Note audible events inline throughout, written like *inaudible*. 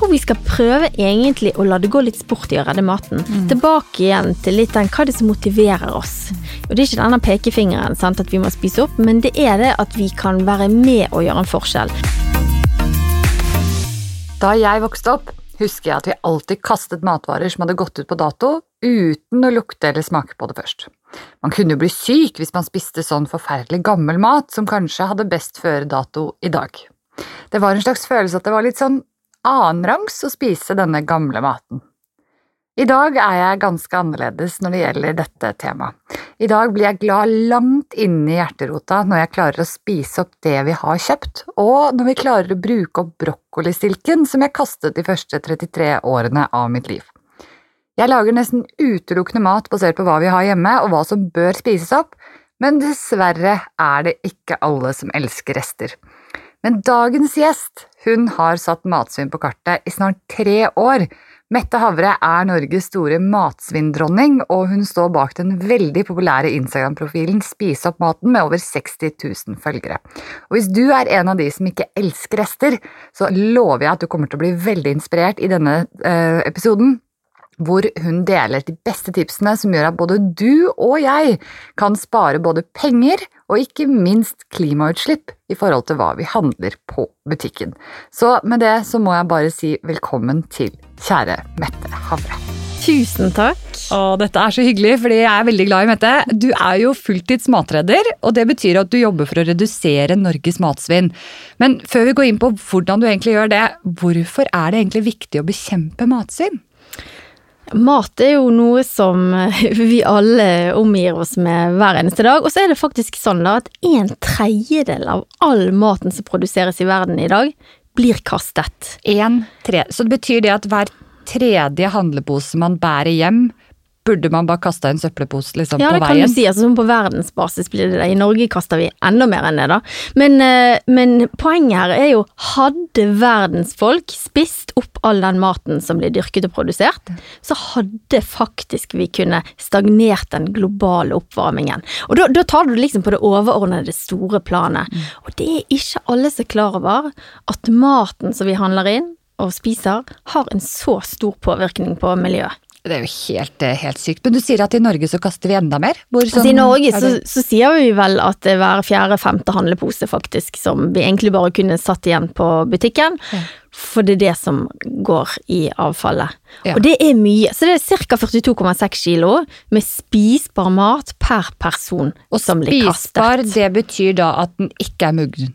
tror vi skal prøve egentlig å la det gå litt sport i å redde maten. Tilbake igjen til litt den hva det er som motiverer oss. Og det er ikke denne pekefingeren sant, at vi må spise opp, men det er det at vi kan være med og gjøre en forskjell. Da jeg vokste opp, husker jeg at vi alltid kastet matvarer som hadde gått ut på dato, uten å lukte eller smake på det først. Man kunne jo bli syk hvis man spiste sånn forferdelig gammel mat som kanskje hadde best føre-dato i dag. Det var en slags følelse at det var litt sånn annenrangs å spise denne gamle maten. I dag er jeg ganske annerledes når det gjelder dette temaet. I dag blir jeg glad langt inni hjerterota når jeg klarer å spise opp det vi har kjøpt, og når vi klarer å bruke opp brokkolistilken som jeg kastet de første 33 årene av mitt liv. Jeg lager nesten utelukkende mat basert på hva vi har hjemme og hva som bør spises opp, men dessverre er det ikke alle som elsker rester. Men dagens gjest, hun har satt matsvinn på kartet i snart tre år. Mette Havre er Norges store matsvinndronning, og hun står bak den veldig populære Instagram-profilen Spise opp maten med over 60 000 følgere. Og hvis du er en av de som ikke elsker rester, så lover jeg at du kommer til å bli veldig inspirert i denne eh, episoden hvor hun deler de beste tipsene som gjør at både du og jeg kan spare både penger og ikke minst klimautslipp i forhold til hva vi handler på butikken. Så med det så må jeg bare si velkommen til kjære Mette Havre. Tusen takk. Og dette er så hyggelig, fordi jeg er veldig glad i Mette. Du er jo fulltids matredder, og det betyr at du jobber for å redusere Norges matsvinn. Men før vi går inn på hvordan du egentlig gjør det, hvorfor er det egentlig viktig å bekjempe matsvinn? Mat er jo noe som *laughs* vi alle omgir oss med hver eneste dag. Og så er det faktisk sånn da at en tredjedel av all maten som produseres i verden i dag, blir kastet. En tre. Så det betyr det at hver tredje handlepose man bærer hjem, burde man bare kaste en søppelpose liksom, ja, på veien? Ja, det kan du si. altså sånn På verdensbasis blir det det. I Norge kaster vi enda mer enn det, da. Men, eh, men, poenget her er jo, hadde verdens folk spist opp all den maten som blir dyrket og produsert, så hadde faktisk vi kunne stagnert den globale oppvarmingen. Og da, da tar du liksom på det overordnede, store planet. Mm. Og det er ikke alle som er klar over at maten som vi handler inn og spiser, har en så stor påvirkning på miljøet. Det er jo helt, eh, helt, sykt. Men du sier at i Norge så kaster vi enda mer? Hvor, sånn, altså, I Norge så, så, sier vi vel at det er hver fjerde-femte handlepose faktisk som vi egentlig bare kunne satt igjen på butikken. Ja. For det er det som går i avfallet. Ja. Og det er mye. Så det er ca. 42,6 kilo med spisbar mat per person Og som blir kastet. Og spisbar, det betyr da at den ikke er muggen?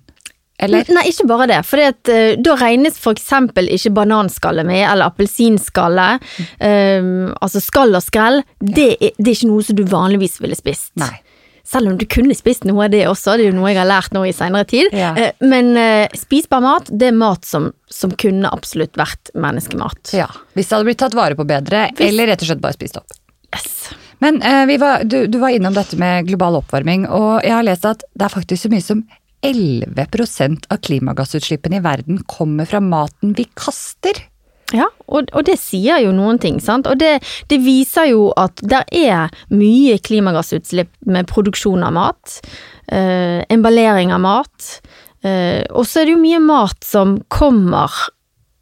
Eller? Nei, ikke bare det. For uh, da regnes f.eks. ikke bananskallet med, eller appelsinskallet. Um, altså skall og skrell. Det er, det er, ikke noe som du vanligvis ville spist. Nei. Selv om du kunne spist noe av det også, det er jo noe jeg har lært nå i seinere tid. Ja. Uh, men uh, spisbar mat, det er mat som, som, kunne absolutt vært menneskemat. Ja, Hvis det hadde blitt tatt vare på bedre, hvis... eller rett og slett bare spist opp. Yes. Men var, du, du var innom dette med global oppvarming, og jeg har lest at det er faktisk så mye som 11% av klimagassutslippene i verden kommer fra maten vi kaster. Ja, og, og, det sier jo noen ting, sant. Og det, det viser jo at det er mye klimagassutslipp med produksjon av mat. Eh, emballering av mat. Eh, og så er det jo mye mat som kommer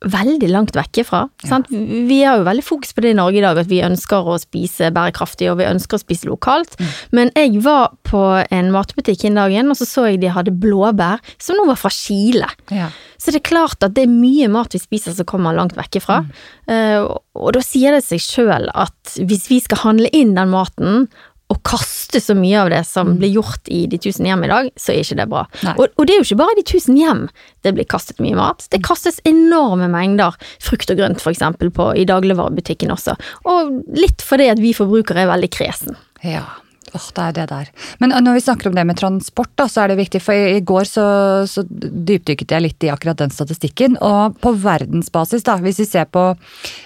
veldig langt vekke fra. Ja. Vi har jo veldig fokus på det i Norge i dag, at vi ønsker å spise bærekraftig og vi ønsker å spise lokalt. Mm. Men jeg var på en matbutikk en dag og så så jeg de hadde blåbær som nå var fra Chile. Ja. Så det er klart at det er mye mat vi spiser som kommer langt vekke fra. Mm. Uh, og da sier det seg sjøl at hvis vi skal handle inn den maten å kaste så mye av det som mm. blir gjort i De tusen hjem i dag, så er ikke det bra. Og, og, det er jo ikke bare i De tusen hjem det blir kastet mye mat. Det mm. kastes enorme mengder frukt og grønt for på, i dagligvarebutikken også. Og litt fordi at vi forbrukere er veldig kresen. Ja, Åh, det er det der. Men uh, når vi snakker om det med transport, da, så er det viktig. For i, går så, så dypdykket jeg litt i akkurat den statistikken. Og på verdensbasis, da, hvis vi ser på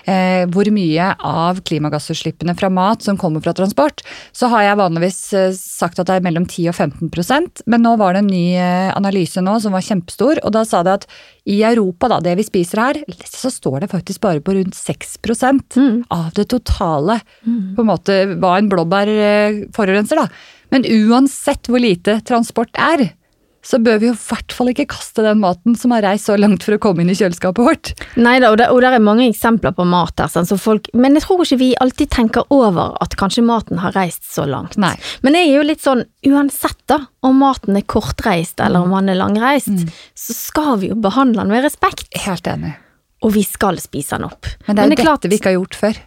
eh, hvor mye av klimagassutslippene fra mat som kommer fra transport, så har jeg vanligvis eh, sagt at det er mellom 10 og 15% Men nå var det en ny eh, analyse nå som var kjempestor, og da sa det at i Europa, da, det vi spiser her, så står det faktisk bare på rundt 6 mm. av det totale. Mm. På en måte hva en blåbær eh, forurenser, da. Men uansett hvor lite transport er, så bør vi i hvert fall ikke kaste den maten som har reist så langt for å komme inn i kjøleskapet vårt. Nei da, og det, og det er mange eksempler på mat der, sånn, så folk, men jeg tror ikke vi alltid tenker over at kanskje maten har reist så langt. Nei. Men jeg er jo litt sånn, uansett da, om maten er kortreist eller om den er langreist, Mm. så skal vi jo behandle den med respekt, Helt enig. og vi skal spise den opp. Men det er jo klart, dette vi ikke har gjort før.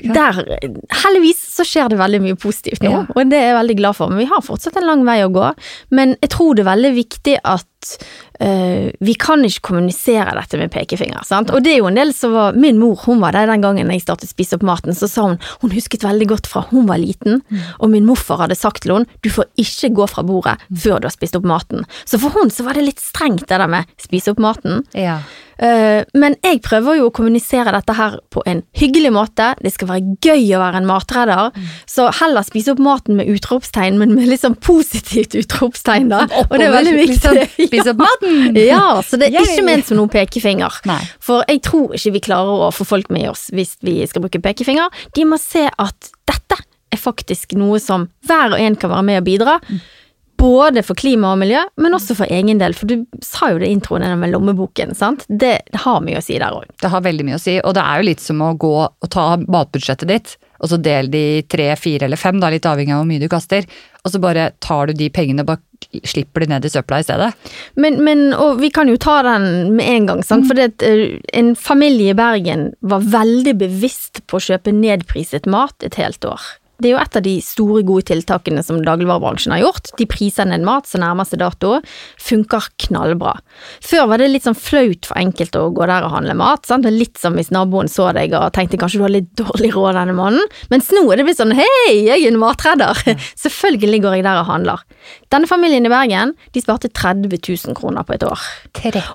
Der, heldigvis så skjer det veldig mye positivt nå, Ja. og det er jeg veldig glad for. Men vi har fortsatt en lang vei å gå. Men jeg tror det er veldig viktig at uh, vi kan ikke kommunisere dette med pekefinger. Sant? Og det er jo en del som var Min mor hun var der den gangen jeg startet spise opp maten. Så sa hun hun husket veldig godt fra hun var liten, og min morfar hadde sagt til henne du får ikke gå fra bordet før du har spist opp maten. Så for hun så var det litt strengt det der med spise opp maten. Ja. Eh, men jeg prøver jo å kommunisere dette her på en hyggelig måte. Det skal være gøy å være en matredder. Så heller spise opp maten med utropstegn, men med litt sånn positivt utropstegn, da. Og det er veldig viktig. Spise opp maten! *laughs* Ja, så det er Yay! ikke ment som noen pekefinger. Nei. For jeg tror ikke vi klarer å få folk med oss hvis vi skal bruke pekefinger. De må se at dette er faktisk noe som hver og en kan være med og bidra. Både for klima og miljø, men også for egen del. For du sa jo det i introen med lommeboken, sant. Det, det har mye å si der òg. Det har veldig mye å si, og det er jo litt som å gå og ta matbudsjettet ditt, og så del de tre, fire eller fem, da, litt avhengig av hvor mye du kaster, og så bare tar du de pengene og bare slipper de ned i søpla i stedet. Men, men og vi kan jo ta den med en gang, sant. For det, eh, en familie i Bergen var veldig bevisst på å kjøpe nedpriset mat et helt år. Det er jo et av de store, gode tiltakene som dagligvarebransjen har gjort. De priser ned mat som nærmer seg dato. Funker knallbra. Før var det litt sånn flaut for enkelte å gå der og handle mat. Sant? Det er Litt som hvis naboen så deg og tenkte kanskje du har litt dårlig råd denne måneden. Mens nå er det blitt sånn hei, jeg er en matredder. *laughs* Selvfølgelig går jeg der og handler. Denne familien i Bergen de sparte 30 000 kroner på et år.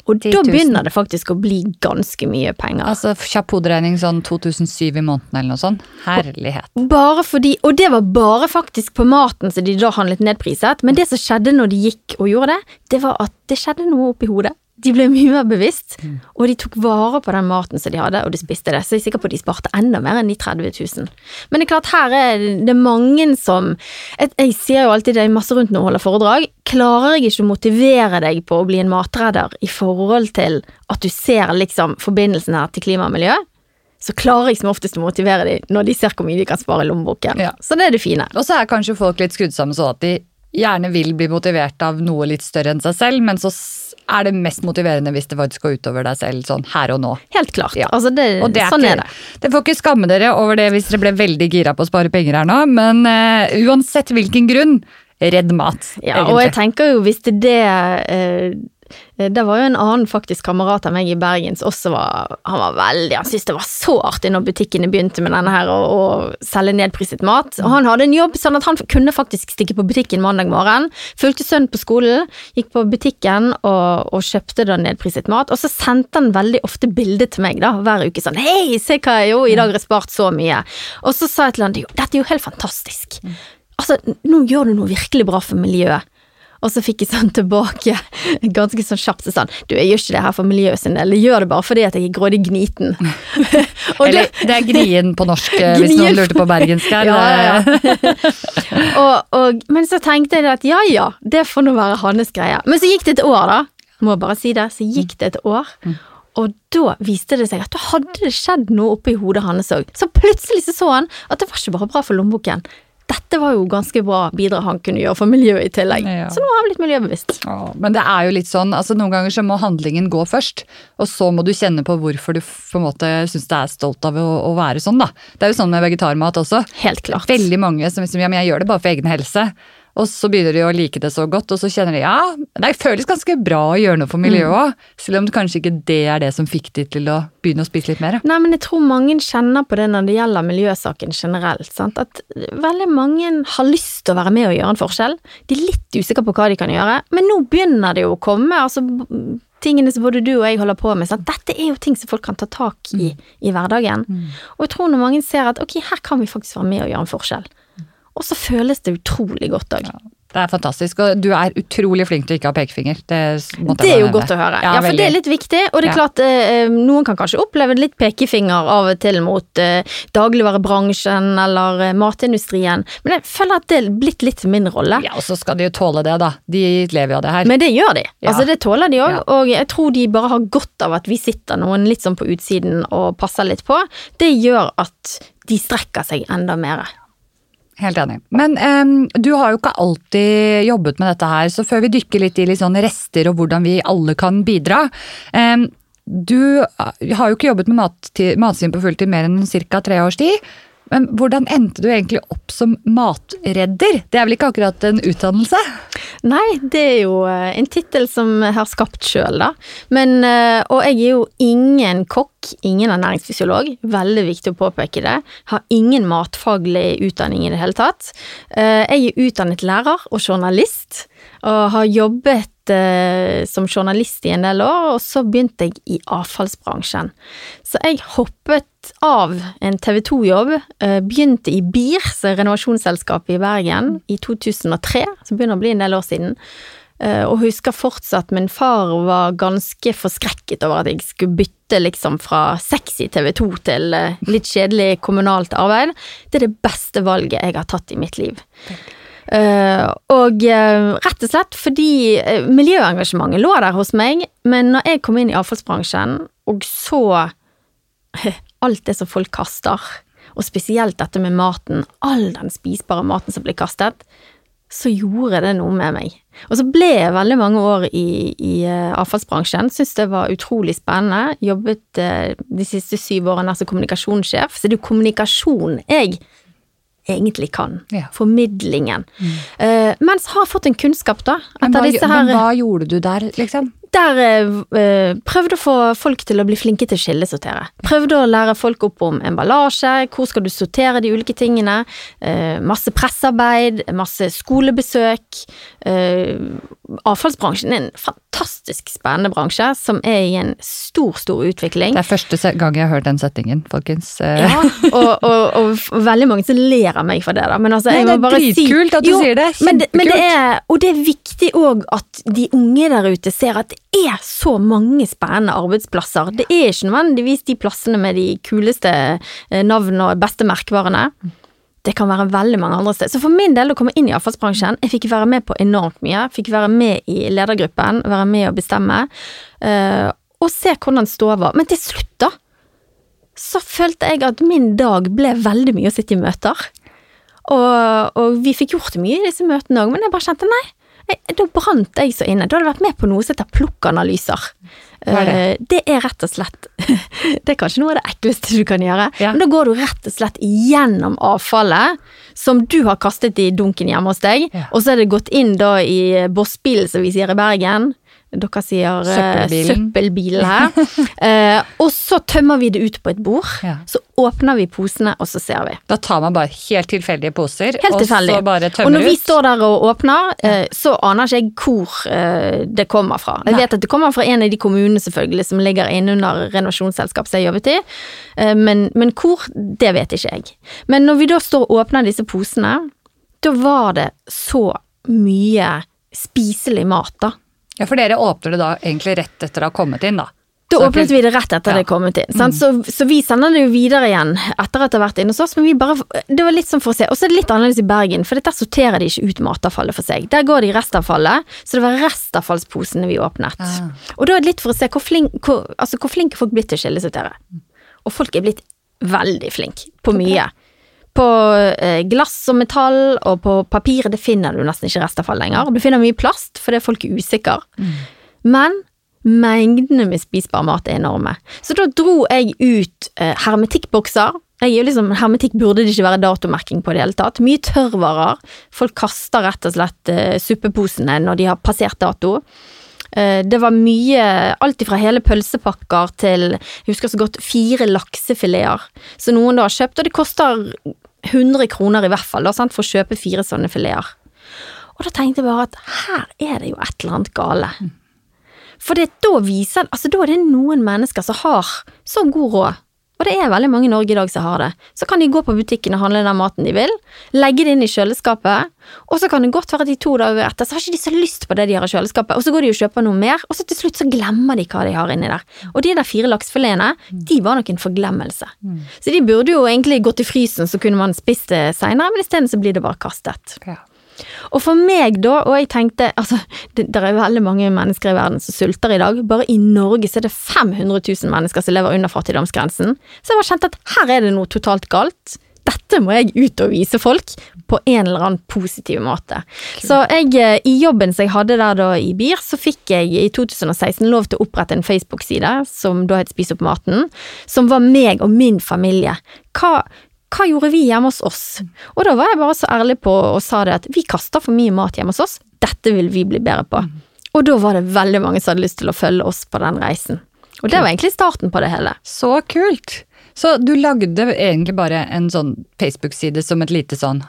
Og da begynner det faktisk å bli ganske mye penger. Altså kjapp hoderegning sånn 2007 i måneden eller noe sånt. Herlighet. Bare fordi, og det var bare faktisk på maten som de da handlet nedpriset, men det som skjedde når de gikk og gjorde det, det var at det skjedde noe oppi hodet. De ble mye mer bevisst, og de tok vare på den maten som de hadde, og de spiste det. Så jeg er sikker på at de sparte enda mer enn de 30 000. Men det er klart, her er det mange som Jeg, jeg sier jo alltid det er masse rundt når jeg holder foredrag. Klarer jeg ikke å motivere deg på å bli en matredder i forhold til at du ser liksom forbindelsen her til klima og miljø, så klarer jeg som oftest å motivere dem når de ser hvor mye de kan spare i lommeboken. Ja. Så det er det fine. Og så er kanskje folk litt skrudd sammen sånn at de gjerne vil bli motivert av noe litt større enn seg selv, men så er det mest motiverende hvis det faktisk går utover deg selv sånn her og nå. Helt klart. Ja. Altså det, Og det er sånn ikke, er det. det får ikke skamme dere over det hvis dere ble veldig gira på å spare penger her nå, men uh, uansett hvilken grunn, redd mat. Ja, og jeg tenker jo hvis det er det eh, Det var jo en annen faktisk kamerat av meg i Bergen som også var Han var veldig Han syntes det var så artig når butikkene begynte med denne her å selge nedpriset mat. Og han hadde en jobb sånn at han kunne faktisk stikke på butikken mandag morgen. Fulgte sønnen på skolen, gikk på butikken og, og kjøpte da nedpriset mat. Og så sendte han veldig ofte bilde til meg da, hver uke sånn Hei, se hva jeg gjorde, i dag har jeg spart så mye. Og så sa jeg til han dette er jo helt fantastisk. Altså, nå gjør du noe virkelig bra for miljøet. Og så fikk jeg sånn tilbake, *laughs* ganske sånn kjapt, sånn du, jeg gjør ikke det her for miljøet sin del, jeg gjør det bare fordi at jeg er grådig gniten. *laughs* Eller det er gnien på norsk, eh, hvis noen lurte på bergensk her. *laughs* Ja, ja, ja. og, og, men så tenkte jeg at ja ja, det får nå være hans greie. Men så gikk det et år, da. Må bare si det. Så gikk det et år. Og da viste det seg at da hadde det skjedd noe oppi hodet hans òg. Så plutselig så, så han at det var ikke bare bra for lommeboken. Dette var jo ganske bra bidrag han kunne gjøre for miljøet i tillegg. Ja. Så nå har han blitt miljøbevisst. Ja, Men det er jo litt sånn, altså noen ganger så må handlingen gå først, og så må du kjenne på hvorfor du på en måte syns det er stolt av å, å være sånn, da. Det er jo sånn med vegetarmat også. Helt klart. Veldig mange som liksom, ja, men jeg gjør det bare for egen helse. Og så begynner de å like det så godt, og så kjenner de ja, det føles ganske bra å gjøre noe for miljøet òg. Selv om det kanskje ikke det er det som fikk de til å begynne å spise litt mer. Nei, men jeg tror mange kjenner på det når det gjelder miljøsaken generelt. Sant? At veldig mange har lyst til å være med og gjøre en forskjell. De er litt usikre på hva de kan gjøre, men nå begynner det jo å komme. altså Tingene som både du og jeg holder på med. Sant? Dette er jo ting som folk kan ta tak i i hverdagen. Og jeg tror når mange ser at ok, her kan vi faktisk være med og gjøre en forskjell. Og så føles det utrolig godt òg. Det er fantastisk, og du er utrolig flink til å ikke ha pekefinger. Det, Det er jo godt å høre. Ja, Ja, for det er litt viktig, og det er Ja. klart eh, noen kan kanskje oppleve litt pekefinger av og til mot eh, dagligvarebransjen eller eh, matindustrien, men jeg føler at det er blitt litt min rolle. Ja, og så skal de jo tåle det, da. De lever jo av det her. Men det gjør de. Ja. Altså Det tåler de òg, Ja. og jeg tror de bare har godt av at vi sitter noen litt sånn på utsiden og passer litt på. Det gjør at de strekker seg enda mer. Helt enig. Men um, du har jo ikke alltid jobbet med dette her, så før vi dykker litt i litt sånn rester og hvordan vi alle kan bidra Um, Du eh, har jo ikke jobbet med mat, matsvinn på fulltid mer enn ca. tre års tid. Men hvordan endte du egentlig opp som matredder? Det er vel ikke akkurat en utdannelse? Nei, det er jo eh, en tittel som jeg har skapt sjøl, da. Men, eh, og jeg er jo ingen kokk, ingen ernæringsfysiolog. Veldig viktig å påpeke det. Har ingen matfaglig utdanning i det hele tatt. Eh, Jeg er utdannet lærer og journalist, og har jobbet eh, som journalist i en del år, og så begynte jeg i avfallsbransjen. Så jeg hoppet av en TV 2-jobb, eh, begynte i BIR, som er renovasjonsselskapet i Bergen, i 2003, som begynner å bli en del år siden. Eh, Og husker fortsatt min far var ganske forskrekket over at jeg skulle bytte liksom fra sexy TV 2 til eh, litt kjedelig kommunalt arbeid. Det er det beste valget jeg har tatt i mitt liv. Eh, og eh, rett og slett fordi eh, miljøengasjementet lå der hos meg, men når jeg kom inn i avfallsbransjen og så alt det som folk kaster, og spesielt dette med maten, all den spisbare maten som blir kastet, så gjorde det noe med meg. Og så ble jeg veldig mange år i, i eh, avfallsbransjen, syntes det var utrolig spennende. Jobbet eh, de siste syv årene som kommunikasjonssjef, så det er jo kommunikasjon jeg egentlig kan. Ja. Formidlingen. Eh, mens har fått en kunnskap, da. Men hva, disse her men hva gjorde du der, liksom? Der eh, eh, prøvde å få folk til å bli flinke til å skillesortere. Prøvde å lære folk opp om emballasje, hvor skal du sortere de ulike tingene. Eh, masse pressearbeid, masse skolebesøk. Eh, avfallsbransjen er en fantastisk spennende bransje som er i en stor, stor utvikling. Det er første gang jeg har hørt den settingen, folkens. Eh, Ja, *laughs* og, og, og veldig mange som ler av meg for det, da. Men altså, Nei, jeg det må er bare si dritkult at du Jo, sier det. Men det, men det er, og det er viktig òg at de unge der ute ser at det er så mange spennende arbeidsplasser. Det er ikke nødvendigvis de plassene med de kuleste navnene og beste merkevarene. Det kan være veldig mange andre steder. Så for min del å komme inn i avfallsbransjen, jeg fikk være med på enormt mye. Fikk være med i ledergruppen, være med å bestemme, eh, og se hvordan ståa var. Men til slutt, da, så følte jeg at min dag ble veldig mye å sitte i møter. Og, og vi fikk gjort mye i disse møtene òg, men jeg bare kjente nei. Jeg, da brant jeg så inne. Da hadde jeg vært med på noe som heter plukkanalyser. Er det? Eh, det er rett og slett *laughs* Det er kanskje noe av det ekleste du kan gjøre. Ja. Men da går du rett og slett gjennom avfallet som du har kastet i dunken hjemme hos deg, Ja. og så er det gått inn da i bossbilen, som vi sier i Bergen. Dere sier eh, Søppelbilen. søppelbilen her. *laughs* Eh, og så tømmer vi det ut på et bord. Ja. Så åpner vi posene, og så ser vi. Da tar man bare helt tilfeldige poser, Helt og så bare tømmer ut. Og når vi står der og åpner, eh, så aner ikke jeg hvor eh, det kommer fra. Jeg vet at det kommer fra en av de kommunene selvfølgelig som ligger innunder renovasjonsselskapet som jeg jobbet i, eh, men, men hvor, det vet ikke jeg. Men når vi da står og åpner disse posene, da var det så mye spiselig mat, da. Ja, for dere åpner det da egentlig rett etter det har kommet inn, da. Da åpnet vi det rett etter Ja. Mm. det kommet inn. Sant? Så, så vi sender det jo videre igjen etter at det har vært inne hos oss, men vi bare, det var litt sånn for å se. Og så er det litt annerledes i Bergen, for der sorterer de ikke ut matavfallet for seg. Der går de i restavfallet, så det var restavfallsposene vi åpnet. Ja. Og da er det litt for å se hvor, flink, hvor, altså hvor flinke folk blitt til å skillesortere. Og folk er blitt veldig flinke på mye. På eh, glass og metall og på papiret, det finner du nesten ikke restavfall lenger. Du finner mye plast fordi folk er usikre. Men mengdene med spisbar mat er enorme. Så da dro jeg ut eh, hermetikkbokser. Jeg er jo liksom, Hermetikk burde det ikke være datomerking på i det hele tatt. Mye tørrvarer. Folk kaster rett og slett eh, suppeposene når de har passert dato. Det var mye, alt fra hele pølsepakker til, jeg husker så godt, fire laksefileter. Så noen da har kjøpt, og det koster 100 kroner i hvert fall da, sant, for å kjøpe fire sånne fileter. Og da tenkte jeg bare at her er det jo et eller annet gale. For det, da viser, altså da er det noen mennesker som har så god råd, og det er veldig mange i Norge i dag som har det, så kan de gå på butikken og handle den maten de vil, legge det inn i kjøleskapet, og så kan det godt være at de to dager etter så har ikke de så lyst på det de har i kjøleskapet, og så går de og kjøper noe mer, og så til slutt så glemmer de hva de har inni der. Og de der fire laksefiletene, de var nok en forglemmelse. Så de burde jo egentlig gått i frysen, så kunne man spist det seinere, men isteden så blir det bare kastet. Ja. Og for meg da, og jeg tenkte altså, det, det er veldig mange mennesker i verden som sulter i dag. Bare i Norge så er det 500 000 mennesker som lever under fattigdomsgrensen. Så jeg bare kjente at her er det noe totalt galt. Dette må jeg ut og vise folk på en eller annen positiv måte. Så jeg, eh, i jobben som jeg hadde der da i BIR, så fikk jeg i 2016 lov til å opprette en Facebook-side som da het Spis opp maten, som var meg og min familie. Hva, hva gjorde vi hjemme hos oss? Og da var jeg bare så ærlig på og sa det at vi kaster for mye mat hjemme hos oss, dette vil vi bli bedre på. Og da var det veldig mange som hadde lyst til å følge oss på den reisen. Og det var egentlig starten på det hele. Så kult! Så du lagde egentlig bare en sånn Facebook-side som et lite sånn,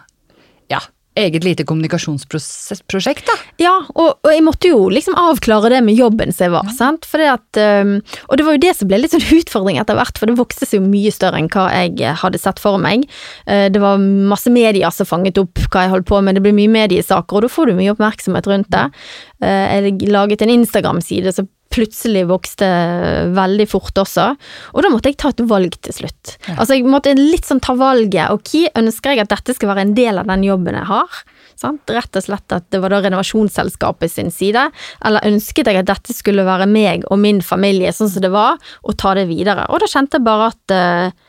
ja, eget lite kommunikasjonsprosjekt, da? Ja, og, og jeg måtte jo liksom avklare det med jobben som jeg var, sant. Fordi at, um, og det var jo det som ble litt sånn *laughs* utfordring etter hvert, for det vokste seg jo mye større enn hva jeg hadde sett for meg. Uh, det var masse medier som fanget opp hva jeg holdt på med, det ble mye mediesaker, og da får du mye oppmerksomhet rundt det. Uh, jeg laget en Instagram-side som plutselig vokste veldig fort også. Og da måtte jeg ta et valg til slutt. Ja. Altså jeg måtte litt sånn ta valget. Ok, ønsker jeg at dette skal være en del av den jobben jeg har? Sant? Rett og slett at det var da renovasjonsselskapet sin side. Eller ønsket jeg at dette skulle være meg og min familie sånn som det var, og ta det videre. Og da kjente jeg bare at eh,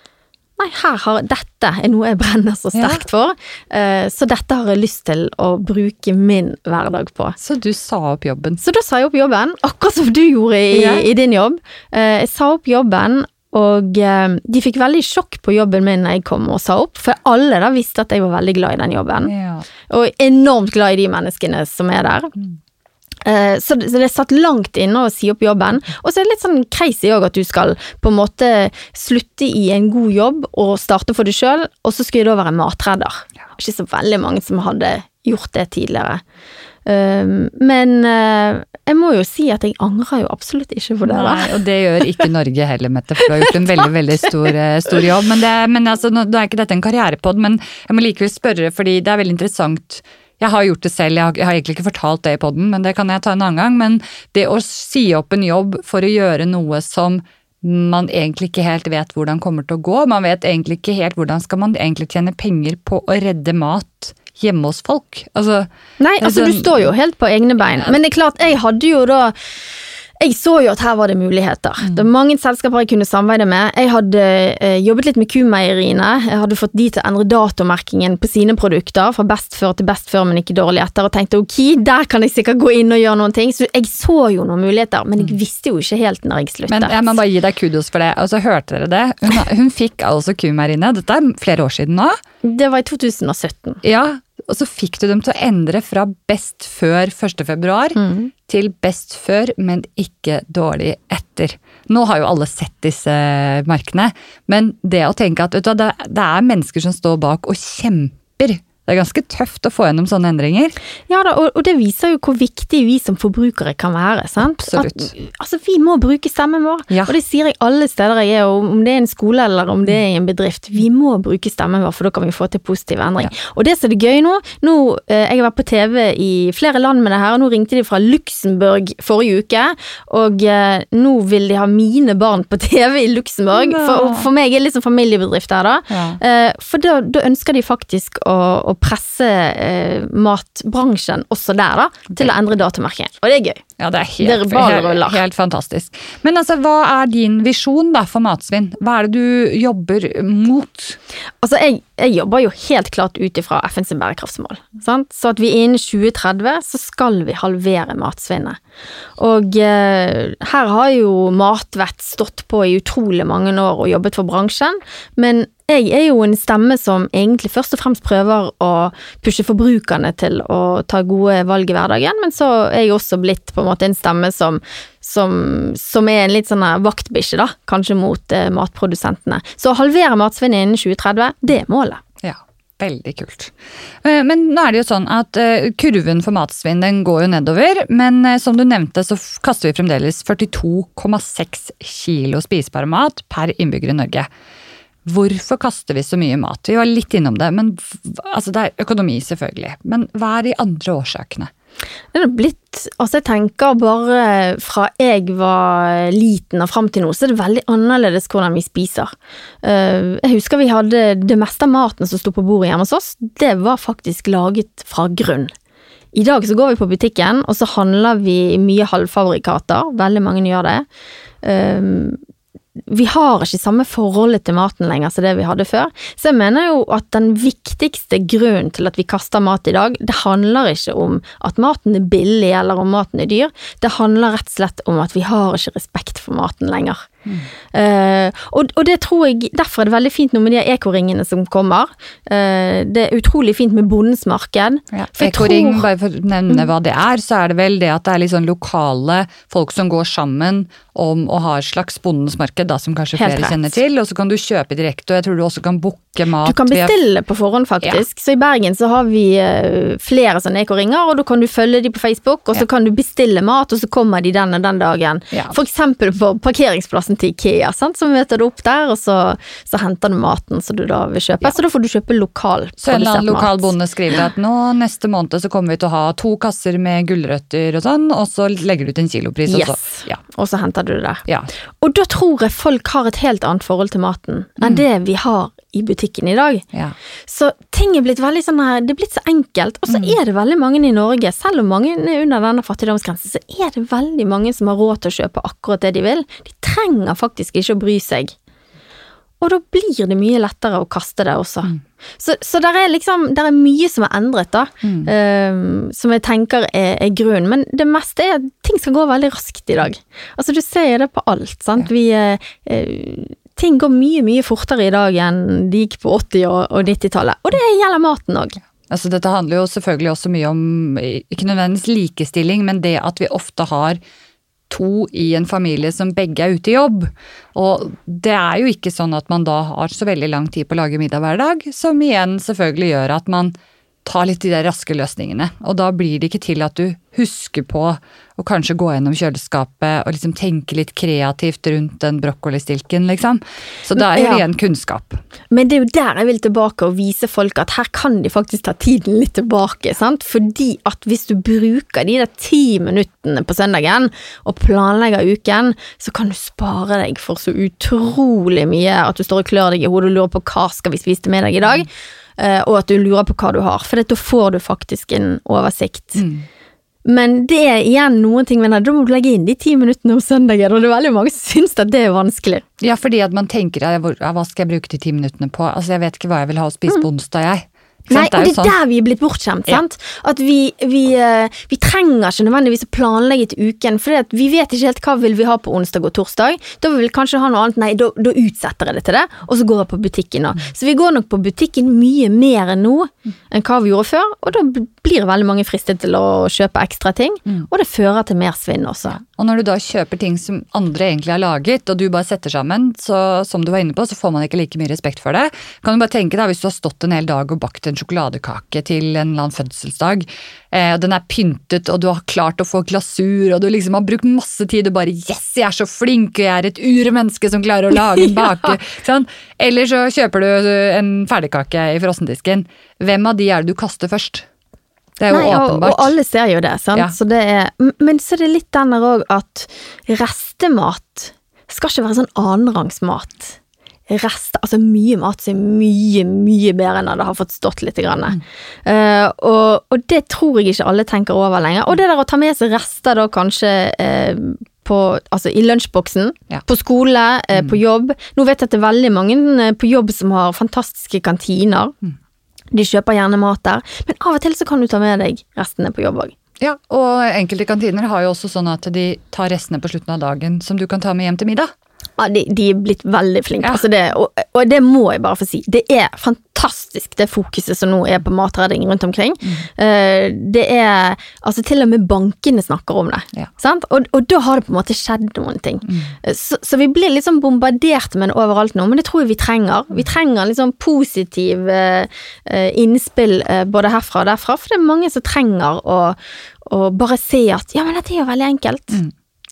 Nei, her har, dette er noe jeg brenner så sterkt for, eh, så dette har jeg lyst til å bruke min hverdag på. Så du sa opp jobben. Så da sa jeg opp jobben, akkurat som du gjorde i, Ja. i din jobb. Eh, jeg sa opp jobben, og eh, de fikk veldig sjokk på jobben min når jeg kom og sa opp, for alle da visste at jeg var veldig glad i den jobben. Ja. Og enormt glad i de menneskene som er der. Eh, Så det, er satt langt inne å si opp jobben. Og så er det litt sånn crazy òg at du skal på en måte slutte i en god jobb og starte for deg sjøl, og så skal jeg da være matredder. Ikke så veldig mange som hadde gjort det tidligere. Um, men eh, jeg må jo si at jeg angrer jo absolutt ikke på det. Nei, og det gjør ikke Norge heller, Mette, for du har gjort en veldig veldig stor, eh, stor jobb. Men, det, men altså, nå er ikke dette en karrierepod, men jeg må likevel spørre, fordi det er veldig interessant. Jeg har gjort det selv, jeg har, jeg har egentlig ikke fortalt det i poden, men det kan jeg ta en annen gang. Men det å si opp en jobb for å gjøre noe som man egentlig ikke helt vet hvordan kommer til å gå. Man vet egentlig ikke helt hvordan skal man egentlig tjene penger på å redde mat hjemme hos folk. Altså, Nei, er altså du står jo helt på egne bein. Men det er klart, jeg hadde jo da jeg så jo at her var det muligheter. Mm. Det var mange selskaper jeg kunne samarbeide med. Jeg hadde eh, jobbet litt med kumeieriene. Jeg hadde fått de til å endre datomerkingen på sine produkter fra best før til best før, men ikke dårlig etter, og tenkte ok, der kan jeg sikkert gå inn og gjøre noen ting. Så jeg så jo noen muligheter, men jeg visste jo ikke helt når jeg sluttet. Mm. men jeg må bare gi deg kudos for det. Altså, hørte dere det? Hun, hun fikk altså kumeieriene, dette er flere år siden nå. Det var i 2017. Ja, og så fikk du dem til å endre fra best før 1. februar til best før, men ikke dårlig etter. Nå har jo alle sett disse markene, men det å tenke at du, det er mennesker som står bak og kjemper. Det er ganske tøft å få gjennom sånne endringer. Ja da, og, og det viser jo hvor viktig vi som forbrukere kan være. sant? Absolutt. At, altså, Vi må bruke stemmen vår, Ja. og det sier jeg alle steder jeg er, om det er en skole eller om det er i en bedrift. Vi må bruke stemmen vår, for da kan vi få til positiv endring. Og det som er det gøy nå, nå eh, Jeg har vært på TV i flere land med det her, og nå ringte de fra Luxembourg forrige uke, og eh, nå vil de ha mine barn på TV i Luxembourg. For, for meg er det litt sånn familiebedrift her, da. Ja. Eh, For da, da ønsker de faktisk å, å presse eh, matbransjen også der, da, til å endre datomerkingen. Og det er gøy. Ja, det er helt, helt, helt fantastisk. Men altså, hva er din visjon da for matsvinn? Hva er det du jobber mot? Altså, jeg, jeg jobber jo helt klart ut ifra FNs bærekraftsmål. Sant? Så at vi innen 2030 så skal vi halvere matsvinnet. Og eh, her har jo Matvett stått på i utrolig mange år og jobbet for bransjen, men jeg er jo en stemme som egentlig først og fremst prøver å pushe forbrukerne til å ta gode valg i hverdagen, men så er jeg også blitt på en måte en stemme som, som, som er en litt sånn vaktbikkje, da, kanskje mot eh, matprodusentene. Så å halvere matsvinnet innen 2030, det er målet. Ja, Veldig kult. Eh, Men nå er det jo sånn at eh, kurven for matsvinn den går jo nedover, men eh, som du nevnte så kaster vi fremdeles 42,6 kilo spisbar mat per innbygger i Norge. Hvorfor kaster vi så mye mat? Vi var litt innom det, men altså det er økonomi selvfølgelig. Men hva er de andre årsakene? Det er blitt Altså, jeg tenker bare fra jeg var liten og fram til nå, så er det veldig annerledes hvordan vi spiser. Eh, Jeg husker vi hadde det meste av maten som sto på bordet hjemme hos oss, det var faktisk laget fra grunn. I dag så går vi på butikken, og så handler vi mye halvfabrikater. Veldig mange gjør det. Vi har ikke samme forholdet til maten lenger som det vi hadde før. Så jeg mener jo at den viktigste grunnen til at vi kaster mat i dag, det handler ikke om at maten er billig eller om maten er dyr. Det handler rett og slett om at vi har ikke respekt for maten lenger. Eh, og, og det tror jeg, derfor er det veldig fint nå med de ekoringene som kommer. Uh, det er utrolig fint med Bondens marked. Ja, Ekoring, tror- bare for å nevne hva det er, så er det vel det at det er litt sånn lokale folk som går sammen om å ha et slags bondens marked, da, som kanskje flere kjenner til. Og så kan du kjøpe direkte, og jeg tror du også kan booke mat. Du kan bestille på forhånd, faktisk. Så i Bergen så har vi eh, flere sånne ekoringer, og da kan du følge de på Facebook, og så Ja. kan du bestille mat, og så kommer de den og den dagen. Ja. Eksempel på parkeringsplassen til Ikea, sant? så møter du opp der, og så, så henter du maten som du da vil kjøpe. Ja. Så da får du kjøpe lokal Så en eller annen lokal bonde skriver at nå neste måned så kommer vi til å ha to kasser med gulrøtter og sånn, og så legger du ut en kilopris. Og Yes. så, ja, Og så henter du det der. ja. Og da tror jeg folk har et helt annet forhold til maten Mm. enn det vi har i butikken i dag. ja. Så ting er blitt veldig sånn her, det er blitt så enkelt. Og så Mm. er det veldig mange i Norge, selv om mange er under denne fattigdomsgrensen, så er det veldig mange som har råd til å kjøpe akkurat det de vil. De trenger faktisk ikke å bry seg. Og da blir det mye lettere å kaste det også. Mm. Så, så der er liksom, der er mye som er endret, da. eh, som jeg tenker er, er grunnen. Men det meste er at ting skal gå veldig raskt i dag. Altså, du ser jo det på alt, sant. Vi eh, eh, Ting går mye, mye fortere i dag enn de gikk på 80- og, og 90-tallet. Og det gjelder maten òg. Altså, dette handler jo selvfølgelig også mye om, ikke nødvendigvis likestilling, men det at vi ofte har to i en familie som begge er ute i jobb. Og det er jo ikke sånn at man da har så veldig lang tid på å lage middag hver dag, som igjen selvfølgelig gjør at man tar litt de der raske løsningene. Og da blir det ikke til at du husker på å kanskje gå gjennom kjøleskapet og liksom tenke litt kreativt rundt den brokkolistilken, liksom. Så da er det Ja. igjen kunnskap. Men det er jo der jeg vil tilbake og vise folk at her kan de faktisk ta tiden litt tilbake. sant? Fordi at hvis du bruker de der ti minuttene på søndagen og planlegger uken, så kan du spare deg for så utrolig mye at du står og klør deg i hodet og lurer på hva skal vi spise til middag i dag, og at du lurer på hva du har. For da får du faktisk en oversikt. Men det er igjen noen ting men da må du legge inn de ti minuttene om søndagen, og det er veldig mange som syns at det er vanskelig. Ja, fordi at man tenker hva skal jeg bruke de ti minuttene på? Altså, jeg vet ikke hva jeg vil ha å spise på onsdag, jeg. Mm. Nei, og det sånn. er der vi er blitt bortskjemt. Ja. At vi, vi, eh, vi trenger ikke nødvendigvis å planlegge til uken, for vi vet ikke helt hva vil vi ha på onsdag og torsdag. Da vil vi kanskje ha noe annet. Nei, da, da utsetter jeg det til det, og så går jeg på butikken nå. Så vi går nok på butikken mye mer enn nå enn hva vi gjorde før, og da blir veldig mange fristet til å kjøpe ekstra ting, og det fører til mer svinn også. Og når du da kjøper ting som andre egentlig har laget, og du bare setter sammen, så som du var inne på, så får man ikke like mye respekt for det. Kan du bare tenke deg hvis du har stått en hel dag og bakt en sjokoladekake til en eller annen fødselsdag, eh, og den er pyntet, og du har klart å få glasur, og du liksom har brukt masse tid og bare yes, jeg er så flink, og jeg er et urmenneske som klarer å lage *laughs* en bake. ja. sånn. Eller så kjøper du en ferdigkake i frossendisken. Hvem av de er det du kaster først? Det er jo Nei, og, åpenbart. og alle ser jo det, sant. Ja. Så det er, men så er det litt den der òg at restemat skal ikke være sånn annenrangsmat. Rest, altså mye mat som er mye, mye bedre enn det har fått stått litt. Grann. Uh, og, og det tror jeg ikke alle tenker over lenger. Og det der å ta med seg rester da kanskje uh, på, altså i lunsjboksen, Ja. på skole, eh, på jobb. Nå vet jeg at det er veldig mange på jobb som har fantastiske kantiner. De kjøper gjerne mat der, men av og til så kan du ta med deg restene på jobb òg. Ja, og enkelte kantiner har jo også sånn at de tar restene på slutten av dagen som du kan ta med hjem til middag. Ja, de, de er blitt veldig flinke. Ja. Altså det, og, og det må jeg bare få si. Det er fantastisk det fokuset som nå er på matredding rundt omkring. Eh, det er Altså, til og med bankene snakker om det. Ja. Sant? Og, og da har det på en måte skjedd noen ting. Eh, Så, så vi blir liksom bombardert med det overalt nå, men det tror jeg vi trenger. Vi trenger liksom positiv uh, innspill uh, både herfra og derfra, for det er mange som trenger å, å bare se at ja, men dette er jo veldig enkelt.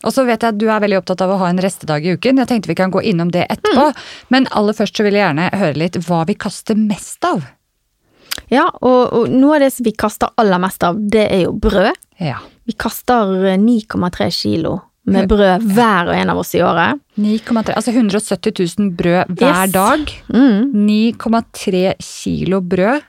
Og så vet jeg at du er veldig opptatt av å ha en restedag i uken. Jeg tenkte vi kan gå innom det etterpå. Men aller først så vil jeg gjerne høre litt hva vi kaster mest av. Ja, og, og noe av det som vi kaster aller mest av, det er jo brød. Ja. Vi kaster eh, 9,3 kilo med brød hver og en av oss i året. 9,3, altså 170 000 brød hver Yes. dag. Mm. 9,3 kilo brød.